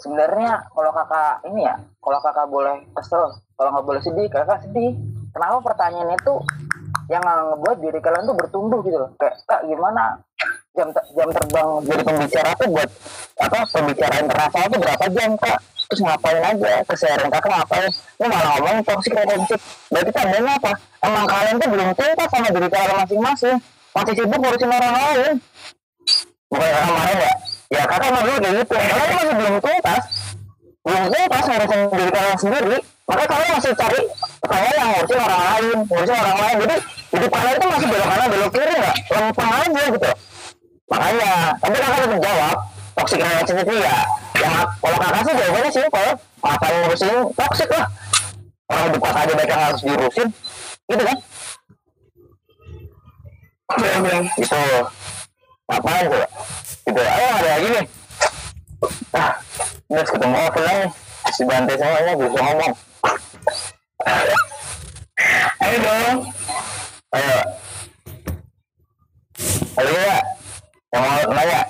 sebenarnya kalau kakak ini ya kalau kakak boleh kesel kalau nggak boleh sedih kakak sedih kenapa pertanyaan itu yang ngebuat diri kalian tuh bertumbuh gitu loh kayak kak gimana jam jam terbang jadi pembicara tuh buat apa pembicaraan internasional tuh berapa jam kak? Terus ngapain aja? Keseharian kakak ngapain? Ini malah ngomong toxic relationship. Berarti tandanya apa? Emang kalian tuh belum tuntas sama diri kalian masing-masing. Masih sibuk ngurusin orang lain. Bukan kakak marah ya? Ya kakak mau dulu gitu. Kalian masih belum tuntas belum tuntas ngurusin diri kalian sendiri. Maka kalian masih cari kalian yang ngurusin orang lain ngurusin orang lain. Jadi hidup kalian itu masih belok kanan belok kiri nggak lempeng aja gitu makanya tapi kakak tetap jawab toxic relationship itu ya ya kalau kakak sih jawabannya simpel ngapain ngurusin? Toxic lah. Orang kakak aja mereka harus diurusin. Gitu kan? Gitu. Ngapain tuh gitu. Ayo ada lagi nih. Ah ini harus ketemu open lagi. Si bantai semuanya bisa ngomong. Ayo dong. ayo. Ada ya yang mau nanya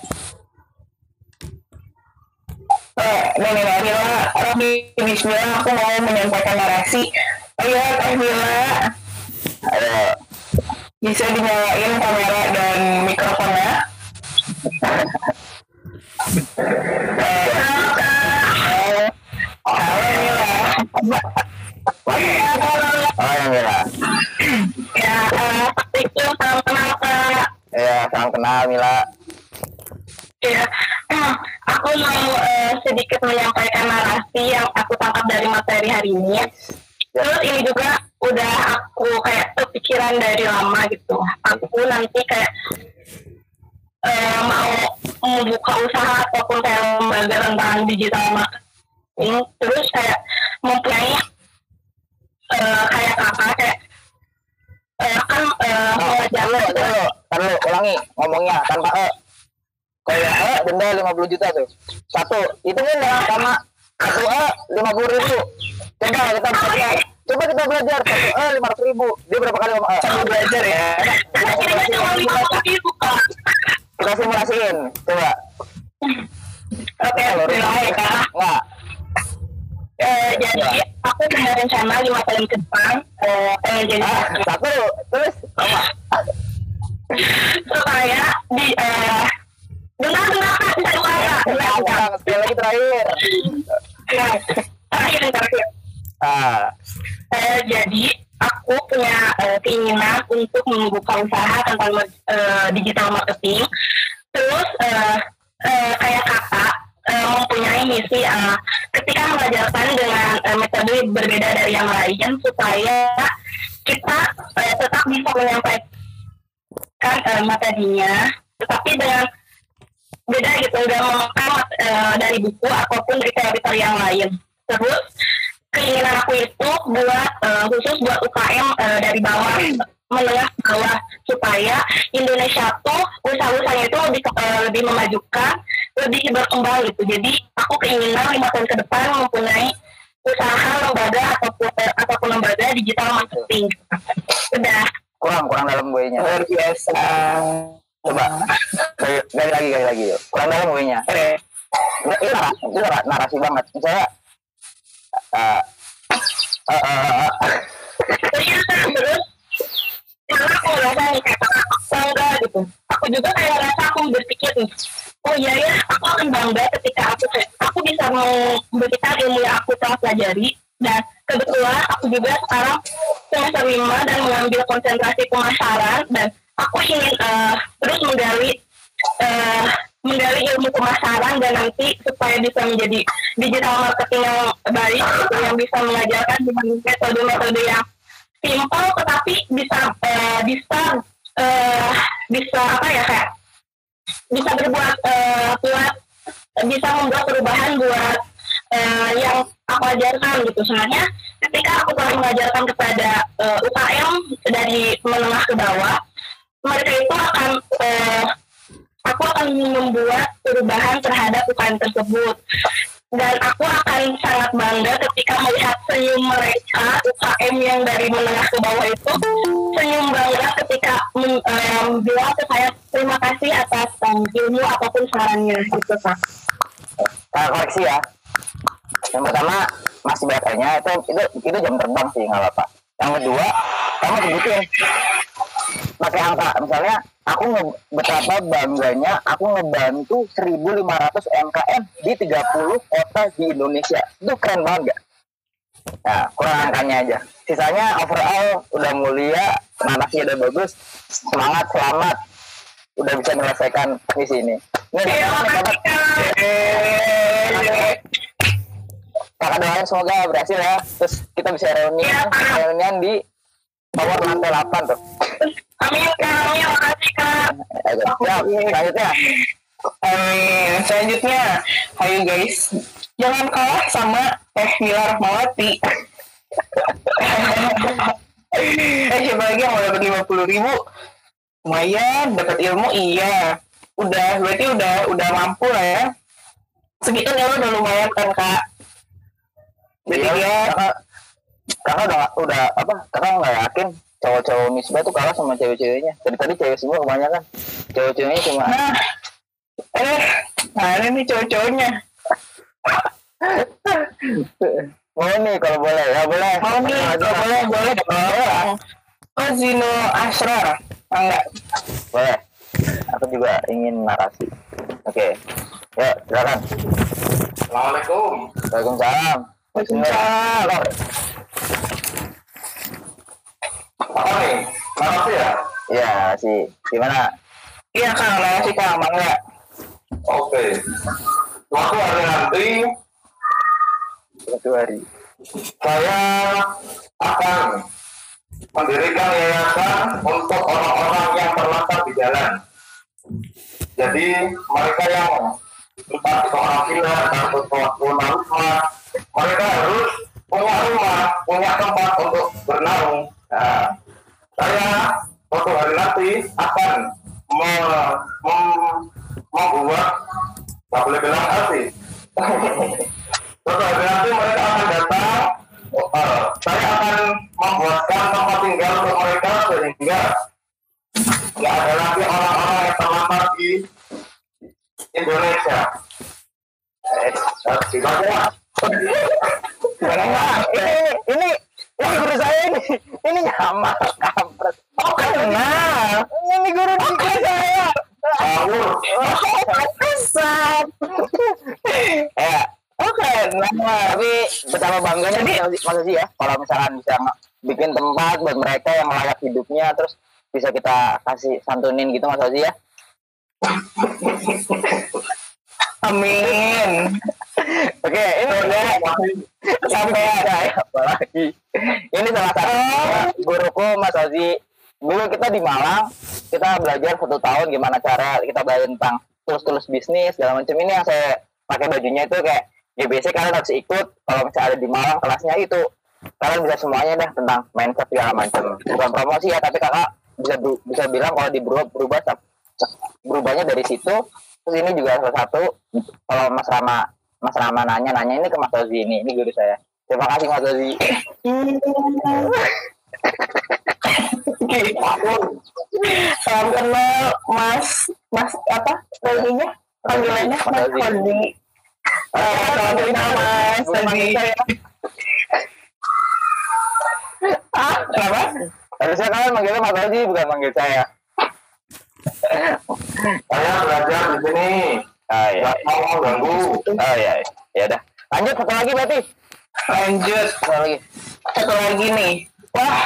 Nenek Nabila, Robi, Bismillah, aku mau menyampaikan narasi. Ayo, Kak Bila, ayo bisa dinyalain kamera dan mikrofonnya. Halo, halo Mila. oh Mila Ya, itu salam kenal Kak. ya salam kenal Mila Ya, aku mau eh, sedikit menyampaikan narasi yang aku tangkap dari materi hari ini. Terus ini juga udah aku kayak kepikiran dari lama gitu. Aku nanti kayak eh, mau membuka usaha ataupun kayak lembaga tentang digital marketing. Terus kayak mempunyai eh, kayak kakak kayak eh, kan eh, oh, mengajar taruh taruh taruh ulangi ngomongnya tanpa e. Kayak e denda 50 juta tuh. Satu itu kan sama satu e 50 ribu. Coba kita belajar. Coba kita belajar satu e 500 ribu. Dia berapa kali ngomong e? Sambil belajar ya. Kita simulasiin coba. Oke, ya kak. nggak Eh, jadi aku punya rencana lima tahun ke depan eh, pengen jadi ah satu terus supaya di eh dengar dengar bisa dengar dengar kak. Nah, sekali lagi terakhir Nah, terakhir terakhir. ah Eh, jadi aku punya eh, keinginan untuk membuka usaha tentang eh, digital marketing. Terus eh, eh, kayak kakak eh, mempunyai misi eh, ketika mengajarkan dengan eh, metode berbeda dari yang lain supaya kita eh, tetap bisa menyampaikan eh, materinya, tetapi dengan beda gitu nggak memakan eh, dari buku ataupun dari teori-teori yang lain. Terus keinginan aku itu buat eh, khusus buat UKM eh, dari bawah menengah bawah supaya Indonesia tuh usaha-usahanya itu lebih eh, lebih memajukan lebih berkembang gitu. Jadi aku keinginan lima tahun ke depan mempunyai usaha lembaga ataupun ataupun lembaga digital marketing. Udah kurang kurang dalam gue nya Luar biasa. coba. Gali, lagi gali lagi yuk. Kurang dalam gue nya ini narasi, nar- narasi banget. Misalnya uh, terus karena aku ngerasa nih kayak bangga gitu. Aku juga kayak ngerasa aku berpikir nih oh iya ya aku akan bangga ketika aku aku bisa memberikan ilmu yang aku telah pelajari dan kebetulan aku juga sekarang semester lima dan mengambil konsentrasi pemasaran dan aku ingin eh, terus menggali eh, menggali ilmu pemasaran dan nanti supaya bisa menjadi digital marketing yang baik gitu, yang bisa mengajarkan dengan metode-metode yang simpel tetapi bisa eh, bisa eh, bisa apa ya kayak bisa berbuat eh, buat bisa membuat perubahan buat eh, yang aku ajarkan gitu. Sebenarnya ketika aku telah mengajarkan kepada eh, UKM dari menengah ke bawah mereka itu akan eh, aku akan membuat perubahan terhadap UKM tersebut. Dan aku akan sangat bangga ketika melihat senyum mereka UKM yang dari menengah ke bawah itu senyum bangga ketika em, bilang saya terima kasih atas em, ilmu apa pun sarannya gitu kak. Nah, ya. Yang pertama masih biasanya itu itu itu jam terbang sih nggak apa-apa. Yang kedua kamu sebutin pakai angka misalnya aku nge- betapa bangganya aku ngebantu 1500 MKM di 30 kota di Indonesia itu keren banget gak? Nah, kurang angkanya aja. Sisanya overall udah mulia, nanasnya udah bagus, semangat, selamat, udah bisa menyelesaikan di sini. Ini kasih kak kakak doain semoga berhasil ya terus kita bisa reunian reunian di tower lantai 8 tuh amin kak amin makasih kak siap selanjutnya Amin. Selanjutnya, ayo guys, jangan kalah sama Teh Mila Rahmawati. eh siapa lagi yang mau dapat lima puluh ribu? Lumayan, dapat ilmu iya. Udah, berarti udah udah mampu lah ya. Segitu ya udah lumayan kan kak. Iya, dia kakak kakak udah udah apa kakak nggak yakin cowok-cowok misbah tuh kalah sama cewek-ceweknya dari tadi cewek semua kebanyakan cowok-ceweknya cuma Nah, eh, mana nih cowok-cowoknya? mau nih kalau boleh ya boleh Mau nih, kalau boleh, boleh dong. Oh, Zino Asrar. Enggak. boleh aku juga ingin narasi oke ya silakan Assalamualaikum. Waalaikumsalam Waalaikumsalam. Apa nih? Makasih ya. ya sih gimana Iya, Kang. Makasih, Kang. Mangga. Oke. Suatu hari nanti satu hari saya akan mendirikan yayasan untuk orang-orang yang terlantar di jalan. Jadi mereka yang entah seorang villa dan punya rumah, mereka harus punya rumah, punya tempat untuk bernaung. Nah, saya suatu hari nanti akan me- mem- membuat, nggak boleh bilang asli. Suatu hari nanti mereka akan datang, eh, saya akan membuatkan tempat tinggal untuk mereka sehingga nggak ada lagi orang-orang yang terlantar di Indonesia. Eh, gimana? Gimana? Ini ini ini guru saya ini ini nyama kampret. Oh, kenal. Ini guru kelas saya. Kesat. Ya, Oke, nah. tapi betapa bangganya Mas Mas Aziz ya kalau misalkan bisa bikin tempat buat mereka yang layak hidupnya terus bisa kita kasih santunin gitu Mas Aziz ya. Amin. Oke, ini sampai ada ya apalagi. Ini salah satu guruku Mas Ozi. Dulu kita di Malang, kita belajar satu tahun gimana cara kita belajar tentang tools-tools bisnis segala macam. Ini yang saya pakai bajunya itu kayak GBC kalian harus ikut kalau misalnya ada di Malang kelasnya itu kalian bisa semuanya dah tentang mindset segala macam. Bukan promosi ya, tapi kakak bisa bisa bilang kalau di berubah berubah berubahnya dari situ. Terus ini juga salah satu kalau Mas Rama Mas Rama nanya nanya ini ke Mas Ozi ini ini guru saya. Terima kasih Mas Ozi. Salam kenal Mas Mas apa panggilannya? Panggilannya Mas. Kondi. Eh, Salam kenal Mas Kondi. Harusnya kalian manggilnya Mas Oji bukan manggil saya. Saya belajar di sini. Ah iya. Nggak mau ganggu. Oh iya. Ya udah. Lanjut satu lagi berarti. Lanjut Satu lagi. satu lagi nih. Wah,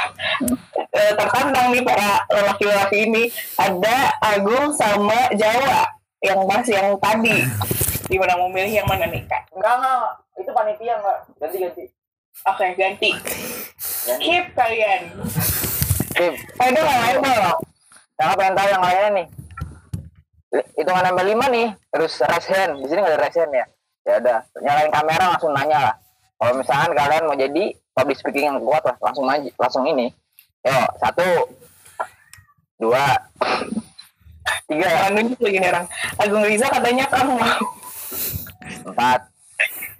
eh, tertantang nih para lelaki-lelaki ini. Ada Agung sama Jawa yang mas yang tadi. Gimana mau milih yang mana nih kak? Enggak enggak. Itu panitia enggak. Ganti ganti. Oke ganti. Skip kalian. Skip. Ada yang lain dong. Yang pengen tahu yang lainnya nih. Hitungan nambah lima nih. Terus raise hand. Di sini nggak ada raise hand ya. Ya udah. Nyalain kamera langsung nanya lah. Kalau misalkan kalian mau jadi public speaking yang kuat lah, langsung aja, langsung ini. Yo, satu, dua, tiga, Jangan nunjuk lagi nih orang. Agung Riza katanya kamu mau. empat,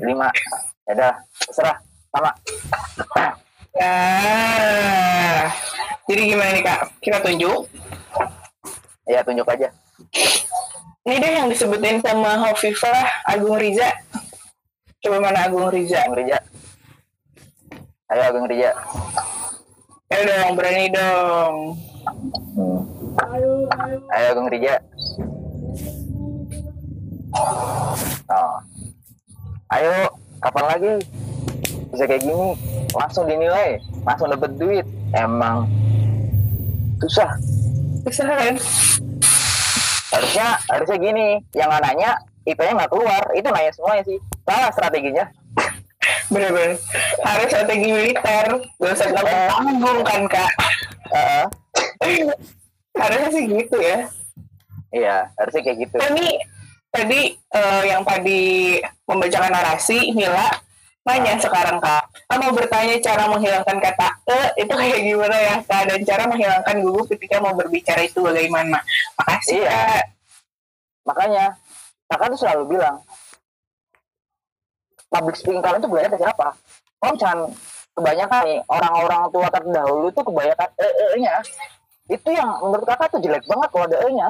lima. Ya udah, serah sama. Nah, jadi gimana nih kak? Kita tunjuk. Ya tunjuk aja. Ini deh yang disebutin sama Hovifah Agung Riza. Coba mana Agung Riza? Agung Rija. Ayo Agung Rija. Ayo dong, berani dong. Hmm. Ayo Agung Rija. Oh. Ayo, kapan lagi? Bisa kayak gini, langsung dinilai, langsung dapet duit. Emang susah. Kan? Harusnya, harusnya gini, yang nggak nanya, IP-nya nggak keluar. Itu nanya semuanya sih. Salah strateginya. Bener-bener. Harus strategi militer. Gak usah bilang tanggung kan kak. Heeh. Harusnya sih gitu ya. iya, harusnya kayak gitu. Tadi tadi eh, yang tadi membacakan narasi Mila nanya sekarang kak, Kak mau bertanya cara menghilangkan kata e itu kayak gimana ya kak dan cara menghilangkan gugup ketika mau berbicara itu bagaimana? Makasih Iya. kak. Makanya, kakak tuh selalu bilang, public speaking kalian tuh belajar dari siapa? Kalau misalkan kebanyakan nih, orang-orang tua terdahulu tuh kebanyakan e-nya. Itu yang menurut kakak tuh jelek banget kalau ada e-nya.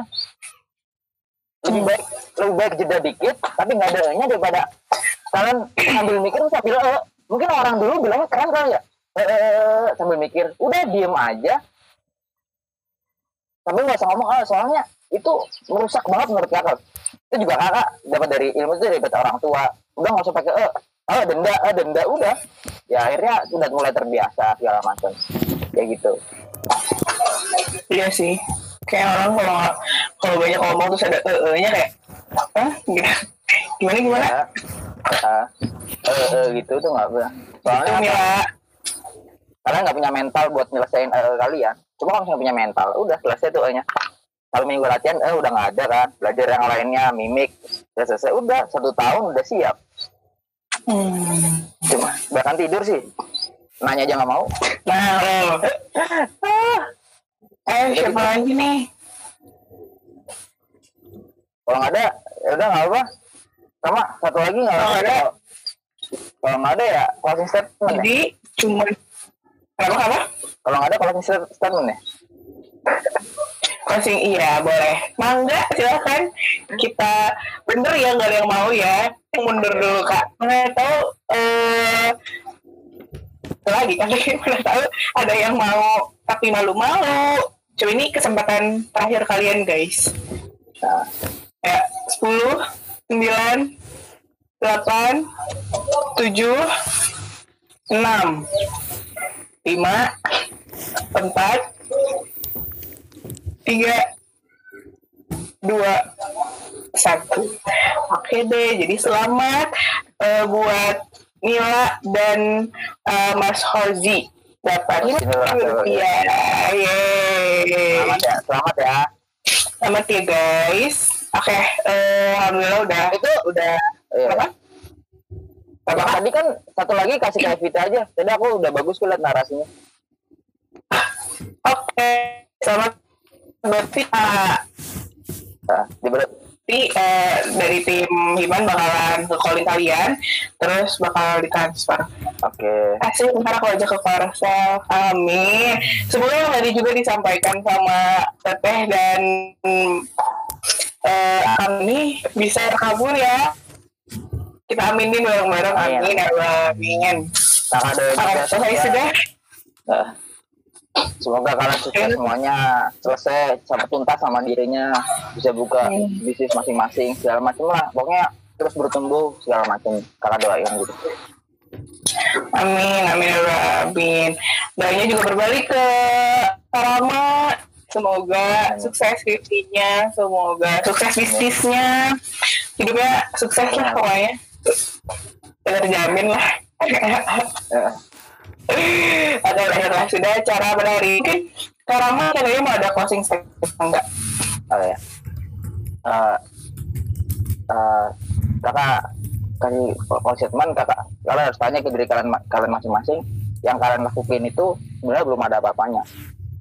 Lebih baik, lebih baik jeda dikit, tapi nggak ada e-nya daripada kalian sambil mikir sambil e. Mungkin orang dulu bilangnya keren kali ya. E, e, e, sambil mikir, udah diem aja. Tapi nggak usah ngomong, ah, soalnya itu merusak banget menurut kakak itu juga kakak dapat dari ilmu itu dari orang tua udah nggak usah pakai eh oh denda eh denda udah ya akhirnya udah mulai terbiasa segala macam kayak gitu Iya sih. Kayak orang kalau kalau banyak ngomong terus ada e-nya kayak Hah? Gimana gimana? ya eh, eh, gitu tuh nggak boleh soalnya Itu Mila. kalian nggak punya mental buat nyelesain eh, kalian. Cuma kalau misalnya punya mental udah selesai tuh eh-nya kalau minggu latihan eh udah nggak ada kan. Belajar yang lainnya mimik udah selesai. Udah satu tahun udah siap. Hmm. cuma bahkan tidur sih. Nanya aja nggak mau. Nah, lo. Eh, siapa lagi nih? kalau nggak ada ya udah nggak apa sama satu lagi nggak Kalau ada kalau nggak ada ya closing statement ya. Jadi cuma apa apa? kalau nggak ada closing sta- statement ya Closing iya boleh. Mangga silakan kita bener ya nggak ada yang mau ya. Mundur dulu kak. Mana tahu eh lagi kan mana tahu ada yang mau tapi malu-malu. Coba ini kesempatan terakhir kalian guys. nah, Ya, 10, 9, 8, 7, 6, 5, 4, 3, 2, 1. Oke deh, jadi selamat eh, buat Mila dan eh, Mas Horzi dapat rupiah. Yeay. selamat ya selamat ya Selamat ya guys. Oke, eh, alhamdulillah udah itu udah Iya. apa? Apa? Tadi kan satu lagi kasih ke Evita aja tadi aku udah bagus kulihat narasinya Oke, selamat berarti ah, nah, eh, dari tim Himan bakalan ke calling kalian, terus bakal ditransfer. oke Asik, ntar aku aja ke Korsel. Amin. Sebelumnya tadi juga disampaikan sama Teteh dan eh ini bisa terkabul ya. Kita aminin bareng-bareng. Amin. Amin. ya. Amin. ada Oke, selesai sudah. Nah, semoga kalian sukses semuanya selesai sampai tuntas sama dirinya bisa buka bisnis masing-masing segala macam lah pokoknya terus bertumbuh segala macam kakak doain gitu Amin, amin, ya amin. Doanya juga berbalik ke Rama. Semoga sukses skripsinya, semoga sukses bisnisnya, hidupnya sukses lah pokoknya. Terjamin lah. Ya, Oke, baiklah. Sudah cara pada hari ini. Mungkin Rama kayaknya mau ada closing statement enggak? oh ya Eh, eh, kakak kasih statement kakak kalian harus tanya ke diri kalian kalian masing-masing yang kalian lakuin itu sebenarnya belum ada apa-apanya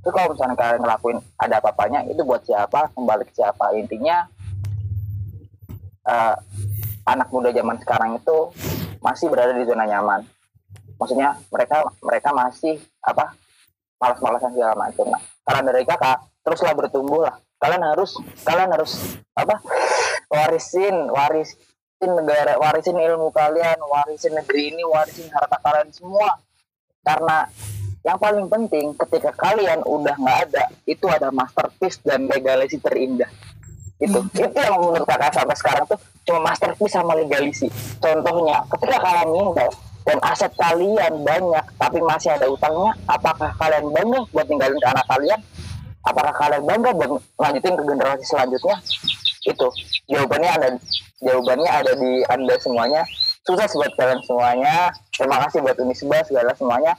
itu kalau misalnya kalian ngelakuin ada apa-apanya itu buat siapa kembali ke siapa. Intinya eh, anak muda zaman sekarang itu masih berada di zona nyaman. Maksudnya mereka mereka masih apa malas-malasan segala macam. Nah karena dari kakak teruslah bertumbuh lah. Kalian harus kalian harus apa warisin warisin negara warisin ilmu kalian warisin negeri ini warisin harta kalian semua. Karena yang paling penting ketika kalian udah nggak ada itu ada masterpiece dan legalisi terindah. Itu itu yang menurut kakak sampai sekarang tuh cuma masterpiece sama legalisi contohnya ketika kalian meninggal dan aset kalian banyak tapi masih ada utangnya apakah kalian bangga buat ninggalin ke anak kalian? Apakah kalian bangga buat lanjutin ke generasi selanjutnya? Itu jawabannya ada jawabannya ada di anda semuanya. Sukses buat kalian semuanya. Terima kasih buat Unisba segala semuanya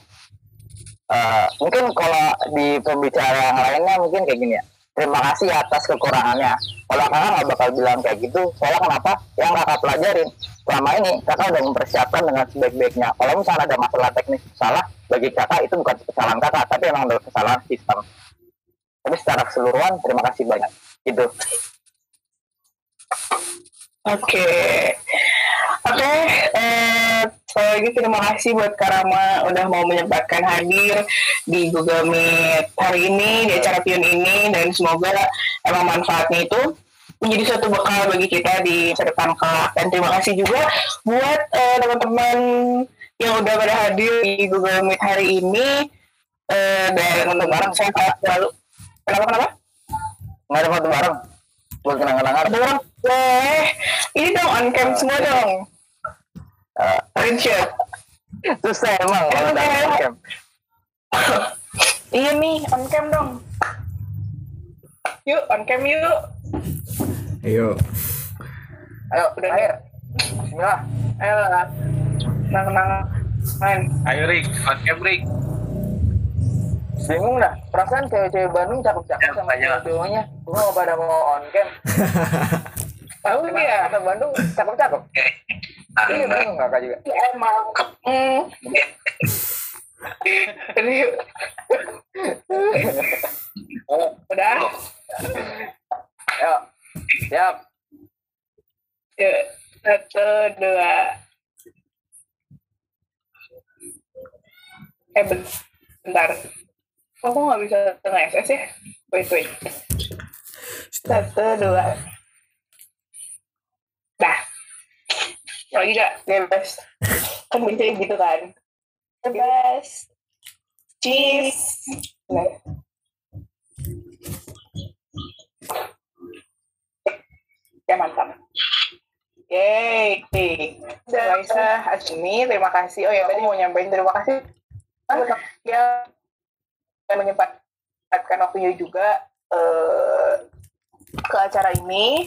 Eh, mungkin kalau di pembicara lainnya mungkin kayak gini ya. Terima kasih atas kekurangannya. Kalau kakak nggak bakal bilang kayak gitu soalnya kenapa? Yang kakak pelajarin selama ini kakak udah mempersiapkan dengan sebaik-baiknya. Kalau misalnya ada masalah teknis salah bagi kakak itu bukan kesalahan kakak tapi emang ada kesalahan sistem. Tapi secara keseluruhan terima kasih banyak. Gitu. Oke. Oke, eh, sekali lagi terima kasih buat Karama udah mau menyempatkan hadir di Google Meet hari ini, di acara Pion ini, dan semoga emang manfaatnya itu menjadi suatu bekal bagi kita di masa depan kelak. Dan terima kasih juga buat eh, teman-teman yang udah pada hadir di Google Meet hari ini. Eh, dan untuk bareng saya selalu. Kenapa, kenapa? nggak ada foto bareng buat kenang-kenangan orang boleh. Ini dong on cam semua dong. Eh, Screenshot. susah emang kalau udah on cam. Iya nih, on cam dong. Yuk, on cam yuk. Ayo. ayo Udah akhir Bismillah Ayo lah. Nang nang main. Ayo Rik, on cam Rik. bingung dah perasaan cewek-cewek Bandung cakep-cakep sama Jangan, cowoknya gua mau pada mau on cam Tahu Emang ya? kata Bandung cakep-cakep iya Anda. bingung kakak juga Emang. Hmm. Ini yuk. Udah? ayo siap Yuk. Satu, dua. Eh, ben- bentar. Kok aku nggak bisa nge-SS ya? Wait, wait. Satu, dua. Dah. Lagi gak? Bebas. Kan bisa gitu kan? Bebas. Cheese. Nah. Ya, mantap. Yeay. Raisa Azmi, terima kasih. Oh ya, tadi mau nyampein terima kasih. Ya, menyempatkan waktunya juga eh, ke acara ini.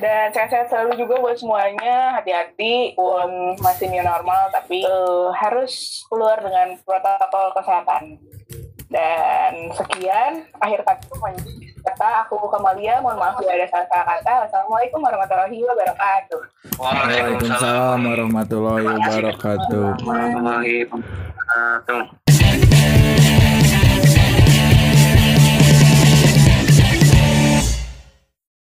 Dan sehat-sehat selalu juga buat semuanya. Hati-hati, pun masih new normal, tapi eh, harus keluar dengan protokol kesehatan. Dan sekian, akhir kata kata aku Kamalia, mohon maaf bila ada salah-salah kata. Wassalamualaikum warahmatullahi wabarakatuh. Waalaikumsalam warahmatullahi wabarakatuh. warahmatullahi wabarakatuh.